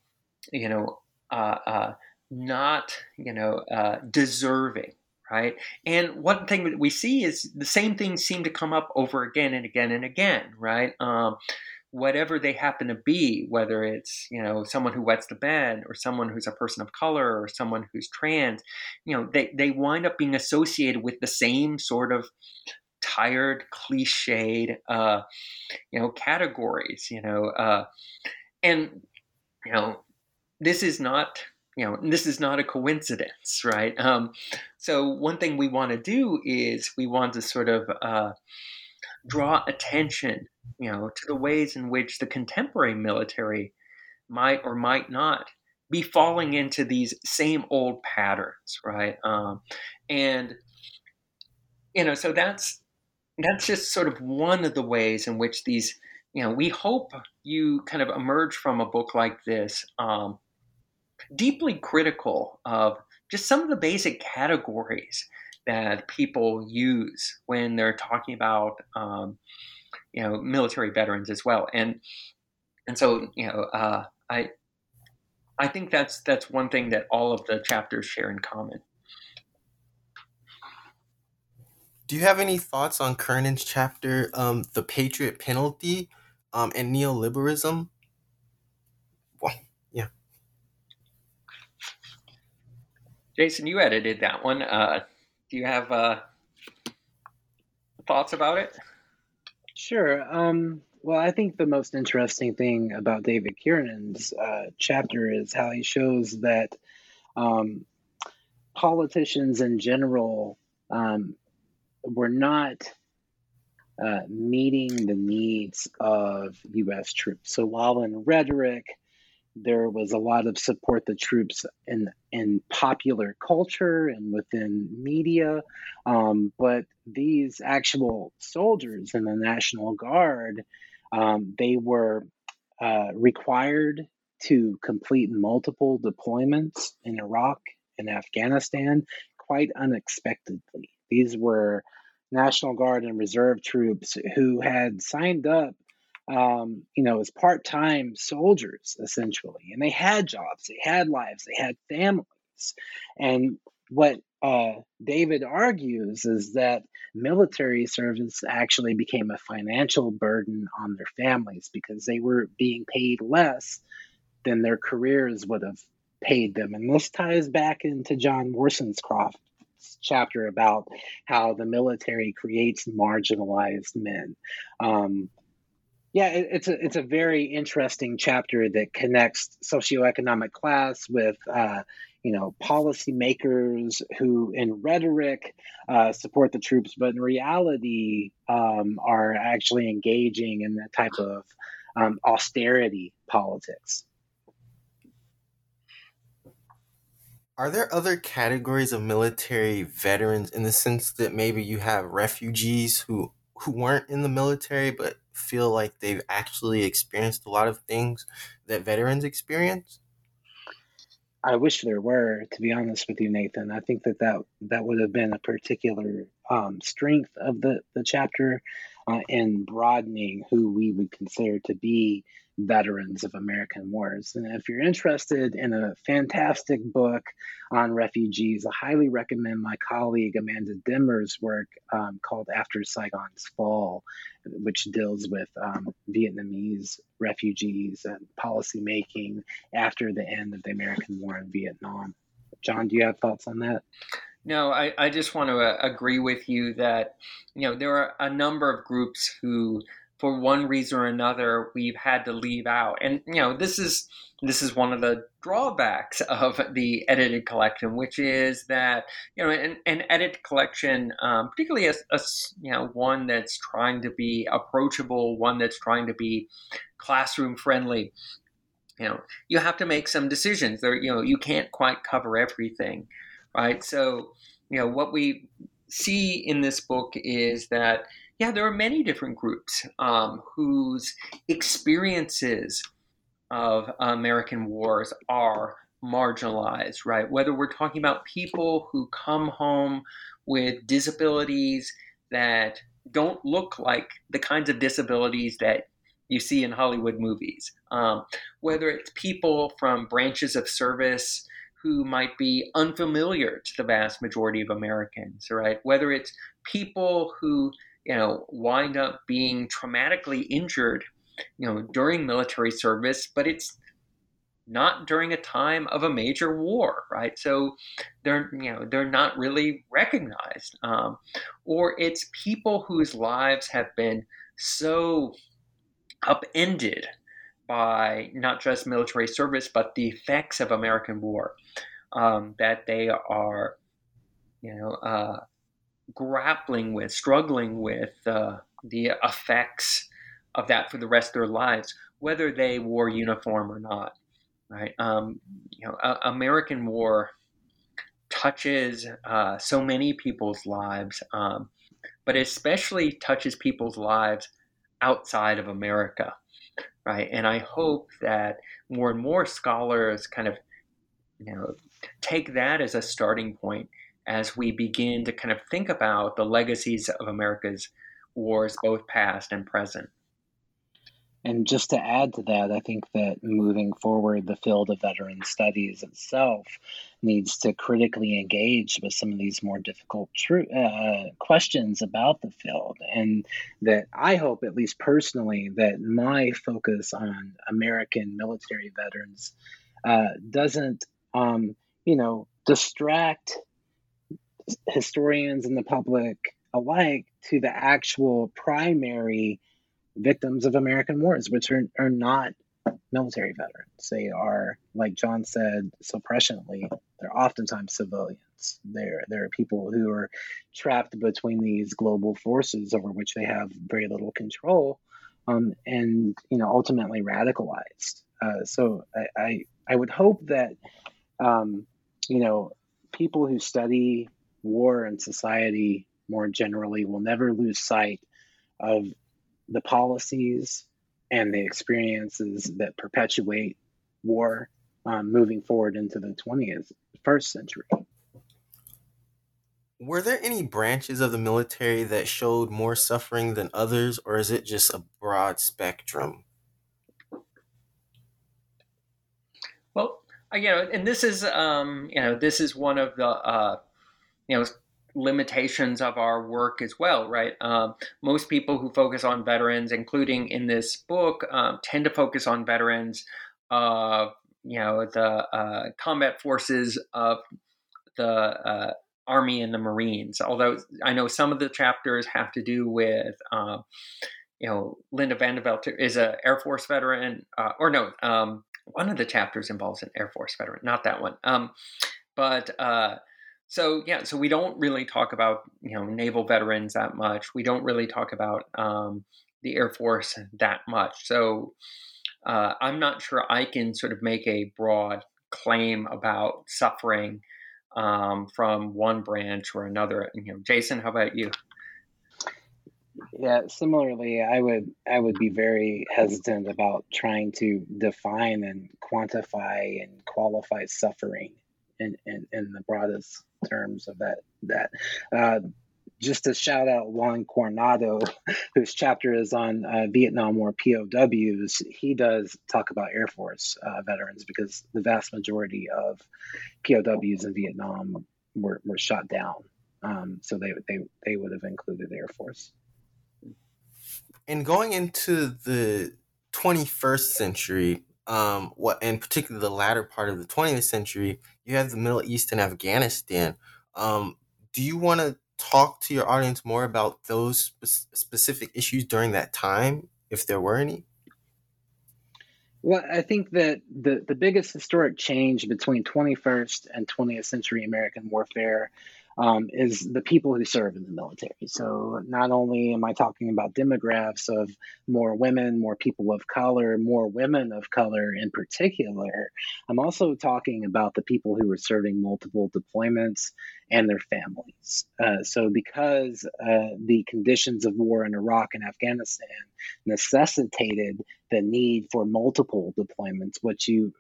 you know, uh, uh, not, you know, uh, deserving right? And one thing that we see is the same things seem to come up over again and again and again, right? Um, whatever they happen to be, whether it's you know someone who wets the bed or someone who's a person of color or someone who's trans, you know they they wind up being associated with the same sort of tired, cliched, uh, you know categories, you know, uh, and you know this is not you know this is not a coincidence right? Um, so one thing we want to do is we want to sort of uh, draw attention you know to the ways in which the contemporary military might or might not be falling into these same old patterns right? Um, and you know so that's that's just sort of one of the ways in which these you know we hope you kind of emerge from a book like this um, deeply critical of just some of the basic categories that people use when they're talking about um, you know military veterans as well and and so you know uh, I I think that's that's one thing that all of the chapters share in common. Do you have any thoughts on Kieran's chapter, um, the Patriot Penalty, um, and neoliberalism? Jason, you edited that one. Uh, do you have uh, thoughts about it? Sure. Um, well, I think the most interesting thing about David Kieran's uh, chapter is how he shows that um, politicians in general um, were not uh, meeting the needs of U.S. troops. So while in rhetoric, there was a lot of support the troops in in popular culture and within media, um, but these actual soldiers in the National Guard, um, they were uh, required to complete multiple deployments in Iraq and Afghanistan quite unexpectedly. These were National Guard and Reserve troops who had signed up um, you know, as part time soldiers, essentially. And they had jobs, they had lives, they had families. And what uh, David argues is that military service actually became a financial burden on their families because they were being paid less than their careers would have paid them. And this ties back into John Worsencroft's chapter about how the military creates marginalized men. Um, yeah, it, it's a it's a very interesting chapter that connects socioeconomic class with uh, you know policymakers who, in rhetoric, uh, support the troops, but in reality um, are actually engaging in that type of um, austerity politics. Are there other categories of military veterans in the sense that maybe you have refugees who who weren't in the military but feel like they've actually experienced a lot of things that veterans experience? I wish there were, to be honest with you, Nathan. I think that that, that would have been a particular um, strength of the, the chapter uh, in broadening who we would consider to be veterans of American wars. And if you're interested in a fantastic book on refugees, I highly recommend my colleague Amanda Demmer's work um, called After Saigon's Fall, which deals with um, Vietnamese refugees and policy making after the end of the American war in Vietnam. John, do you have thoughts on that? No, I, I just want to uh, agree with you that, you know, there are a number of groups who for one reason or another we've had to leave out. And you know, this is this is one of the drawbacks of the edited collection, which is that you know an, an edited collection, um, particularly a, a, you know one that's trying to be approachable, one that's trying to be classroom friendly. You know, you have to make some decisions. There, you know, you can't quite cover everything, right? So, you know, what we see in this book is that yeah, there are many different groups um, whose experiences of American wars are marginalized, right? Whether we're talking about people who come home with disabilities that don't look like the kinds of disabilities that you see in Hollywood movies, um, whether it's people from branches of service who might be unfamiliar to the vast majority of Americans, right? Whether it's people who you know, wind up being traumatically injured, you know, during military service, but it's not during a time of a major war, right? So they're you know they're not really recognized, um, or it's people whose lives have been so upended by not just military service but the effects of American war um, that they are you know uh, grappling with, struggling with uh, the effects of that for the rest of their lives, whether they wore uniform or not. Right? Um, you know, uh, American War touches uh, so many people's lives, um, but especially touches people's lives outside of America. Right? And I hope that more and more scholars kind of, you know, take that as a starting point as we begin to kind of think about the legacies of America's wars, both past and present. And just to add to that, I think that moving forward, the field of veteran studies itself needs to critically engage with some of these more difficult tr- uh, questions about the field. And that I hope, at least personally, that my focus on American military veterans uh, doesn't, um, you know, distract historians and the public alike to the actual primary victims of American wars, which are, are not military veterans. They are, like John said so presciently, they're oftentimes civilians. They're, there are people who are trapped between these global forces over which they have very little control um, and, you know, ultimately radicalized. Uh, so I, I, I, would hope that, um, you know, people who study war and society more generally will never lose sight of the policies and the experiences that perpetuate war um, moving forward into the 20th first century. Were there any branches of the military that showed more suffering than others or is it just a broad spectrum? Well you know and this is um, you know this is one of the uh, you know limitations of our work as well, right? Um, most people who focus on veterans, including in this book, um, tend to focus on veterans of you know the uh, combat forces of the uh, Army and the Marines. Although I know some of the chapters have to do with. Um, you know, Lynda Van Devanter is a Air Force veteran, uh, or no, um, one of the chapters involves an Air Force veteran, not that one. Um, but uh, so yeah, so we don't really talk about you know naval veterans that much. We don't really talk about um, the Air Force that much. So uh, I'm not sure I can sort of make a broad claim about suffering um, from one branch or another. You know, Jason, how about you? Yeah, similarly, I would I would be very hesitant about trying to define and quantify and qualify suffering in, in, in the broadest terms of that that uh, just to shout out Juan Coronado, whose chapter is on uh, Vietnam War POWs, he does talk about Air Force uh, veterans because the vast majority of POWs in Vietnam were, were shot down. Um, so they, they, they would have included the Air Force. And going into the 21st century, um, what, and particularly the latter part of the 20th century, you have the Middle East and Afghanistan. Um, do you want to talk to your audience more about those spe- specific issues during that time, if there were any? Well, I think that the, the biggest historic change between 21st and 20th century American warfare um, is the people who serve in the military. So not only am I talking about demographics of more women, more people of color, more women of color in particular, I'm also talking about the people who are serving multiple deployments and their families. Uh, so because uh, the conditions of war in Iraq and Afghanistan necessitated the need for multiple deployments, what you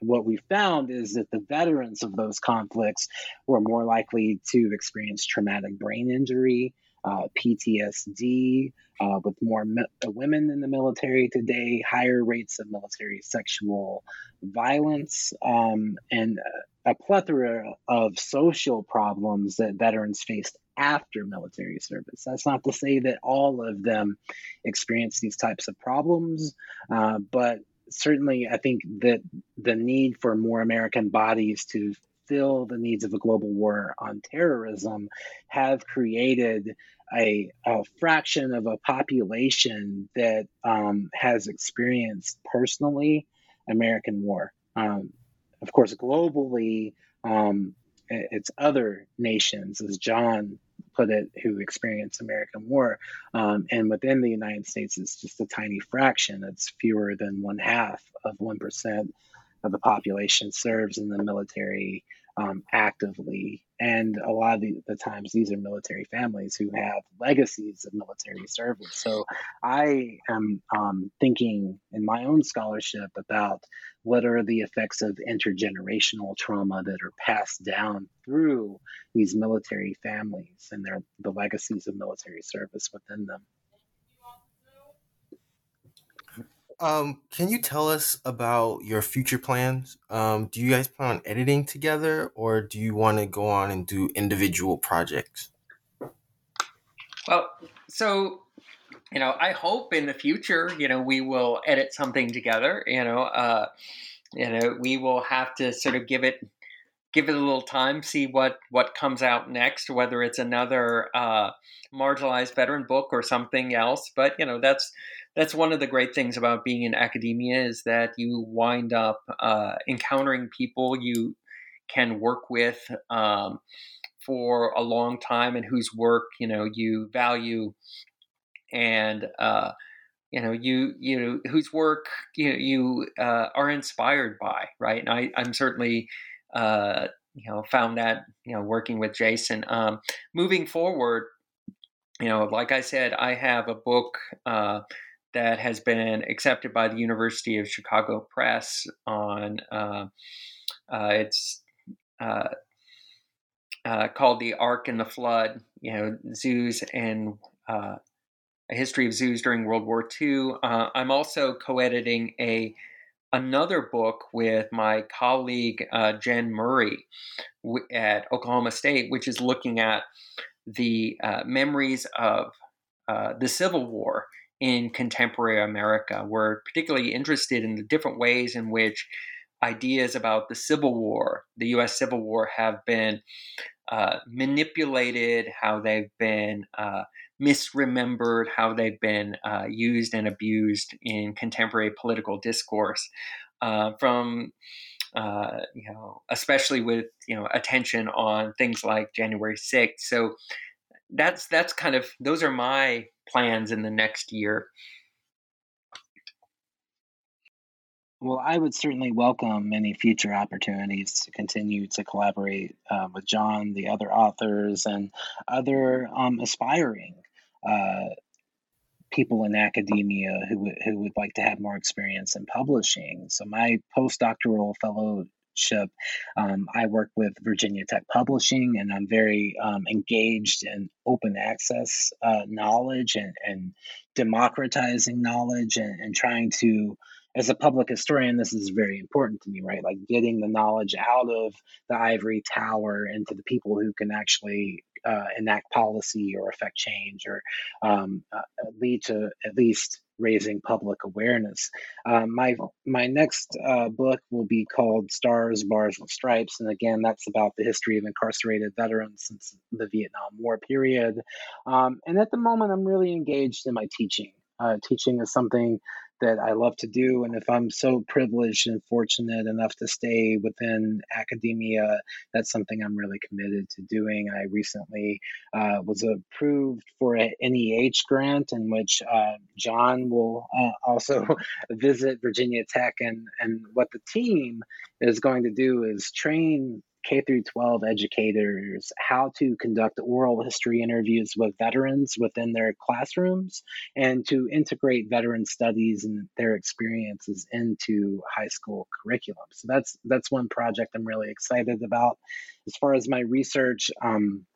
what we found is that the veterans of those conflicts were more likely to experience traumatic brain injury, uh, PTSD, uh, with more me- women in the military today, higher rates of military sexual violence, um, and a plethora of social problems that veterans faced after military service. That's not to say that all of them experience these types of problems, uh, but certainly, I think that the need for more American bodies to fill the needs of a global war on terrorism have created a, a fraction of a population that um, has experienced personally American war. Um, of course, globally, um, it's other nations, as John put it, who experienced American war. Um, and within the United States, it's just a tiny fraction. It's fewer than one half of 1% of the population serves in the military um, actively. And a lot of the, the, times, these are military families who have legacies of military service. So I am um, thinking in my own scholarship about what are the effects of intergenerational trauma that are passed down through these military families and their the legacies of military service within them. Um, can you tell us about your future plans? Um, do you guys plan on editing together, or do you want to go on and do individual projects? Well, so you know, I hope in the future, you know, we will edit something together. You know, uh, you know, we will have to sort of give it give it a little time, see what what comes out next, whether it's another uh, marginalized veteran book or something else. But you know, that's that's one of the great things about being in academia is that you wind up uh, encountering people you can work with um, for a long time and whose work you know you value and uh, you know you you know whose work you you uh, are inspired by right and I, i'm certainly uh, you know found that you know working with Jason. Um, moving forward, you know, like I said, I have a book uh, that has been accepted by the University of Chicago Press on uh, uh it's. Uh, uh, called the Ark and the Flood, you know, zoos and a history of zoos during World War II. I'm also co-editing a another book with my colleague uh, Jen Murray w- at Oklahoma State, which is looking at the uh, memories of uh, the Civil War in contemporary America. We're particularly interested in the different ways in which ideas about the Civil War, the U.S. Civil War, have been uh, manipulated, how they've been uh, misremembered, how they've been uh, used and abused in contemporary political discourse. Uh, from uh, you know, especially with you know attention on things like January sixth. So that's that's kind of those are my plans in the next year. Well, I would certainly welcome any future opportunities to continue to collaborate uh, with John, the other authors, and other um, aspiring uh, people in academia who, w- who would like to have more experience in publishing. So, my postdoctoral um, I work with Virginia Tech Publishing, and I'm very um, engaged in open access uh, knowledge and, and democratizing knowledge and, and trying to as a public historian, this is very important to me, right? Like getting the knowledge out of the ivory tower into the people who can actually uh, enact policy or affect change or um, uh, lead to at least raising public awareness. Um, my my next uh, book will be called Stars, Bars, and Stripes, and again, that's about the history of incarcerated veterans since the Vietnam War period. Um, and at the moment, I'm really engaged in my teaching. Uh, teaching is something that I love to do. And if I'm so privileged and fortunate enough to stay within academia, that's something I'm really committed to doing. I recently uh, was approved for an NEH grant in which uh, John will uh, also visit Virginia Tech. And, and what the team is going to do is train K through 12 educators how to conduct oral history interviews with veterans within their classrooms and to integrate veteran studies and their experiences into high school curriculum. So that's that's one project I'm really excited about. As far as my research, um,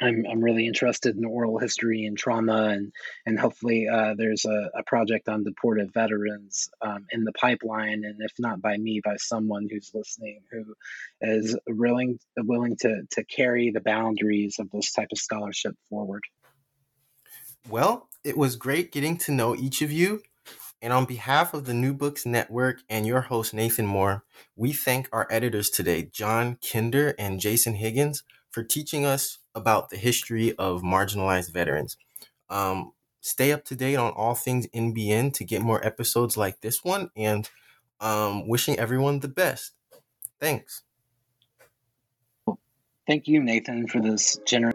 I'm, I'm really interested in oral history and trauma, and and hopefully uh, there's a, a project on deported veterans um, in the pipeline, and if not by me, by someone who's listening who is willing willing to to carry the boundaries of this type of scholarship forward. Well, it was great getting to know each of you. And on behalf of the New Books Network and your host, Nathan Moore, we thank our editors today, John Kinder and Jason Higgins, for teaching us about the history of marginalized veterans. Um, stay up to date on all things NBN to get more episodes like this one, and um, wishing everyone the best. Thanks. Thank you, Nathan, for this generous.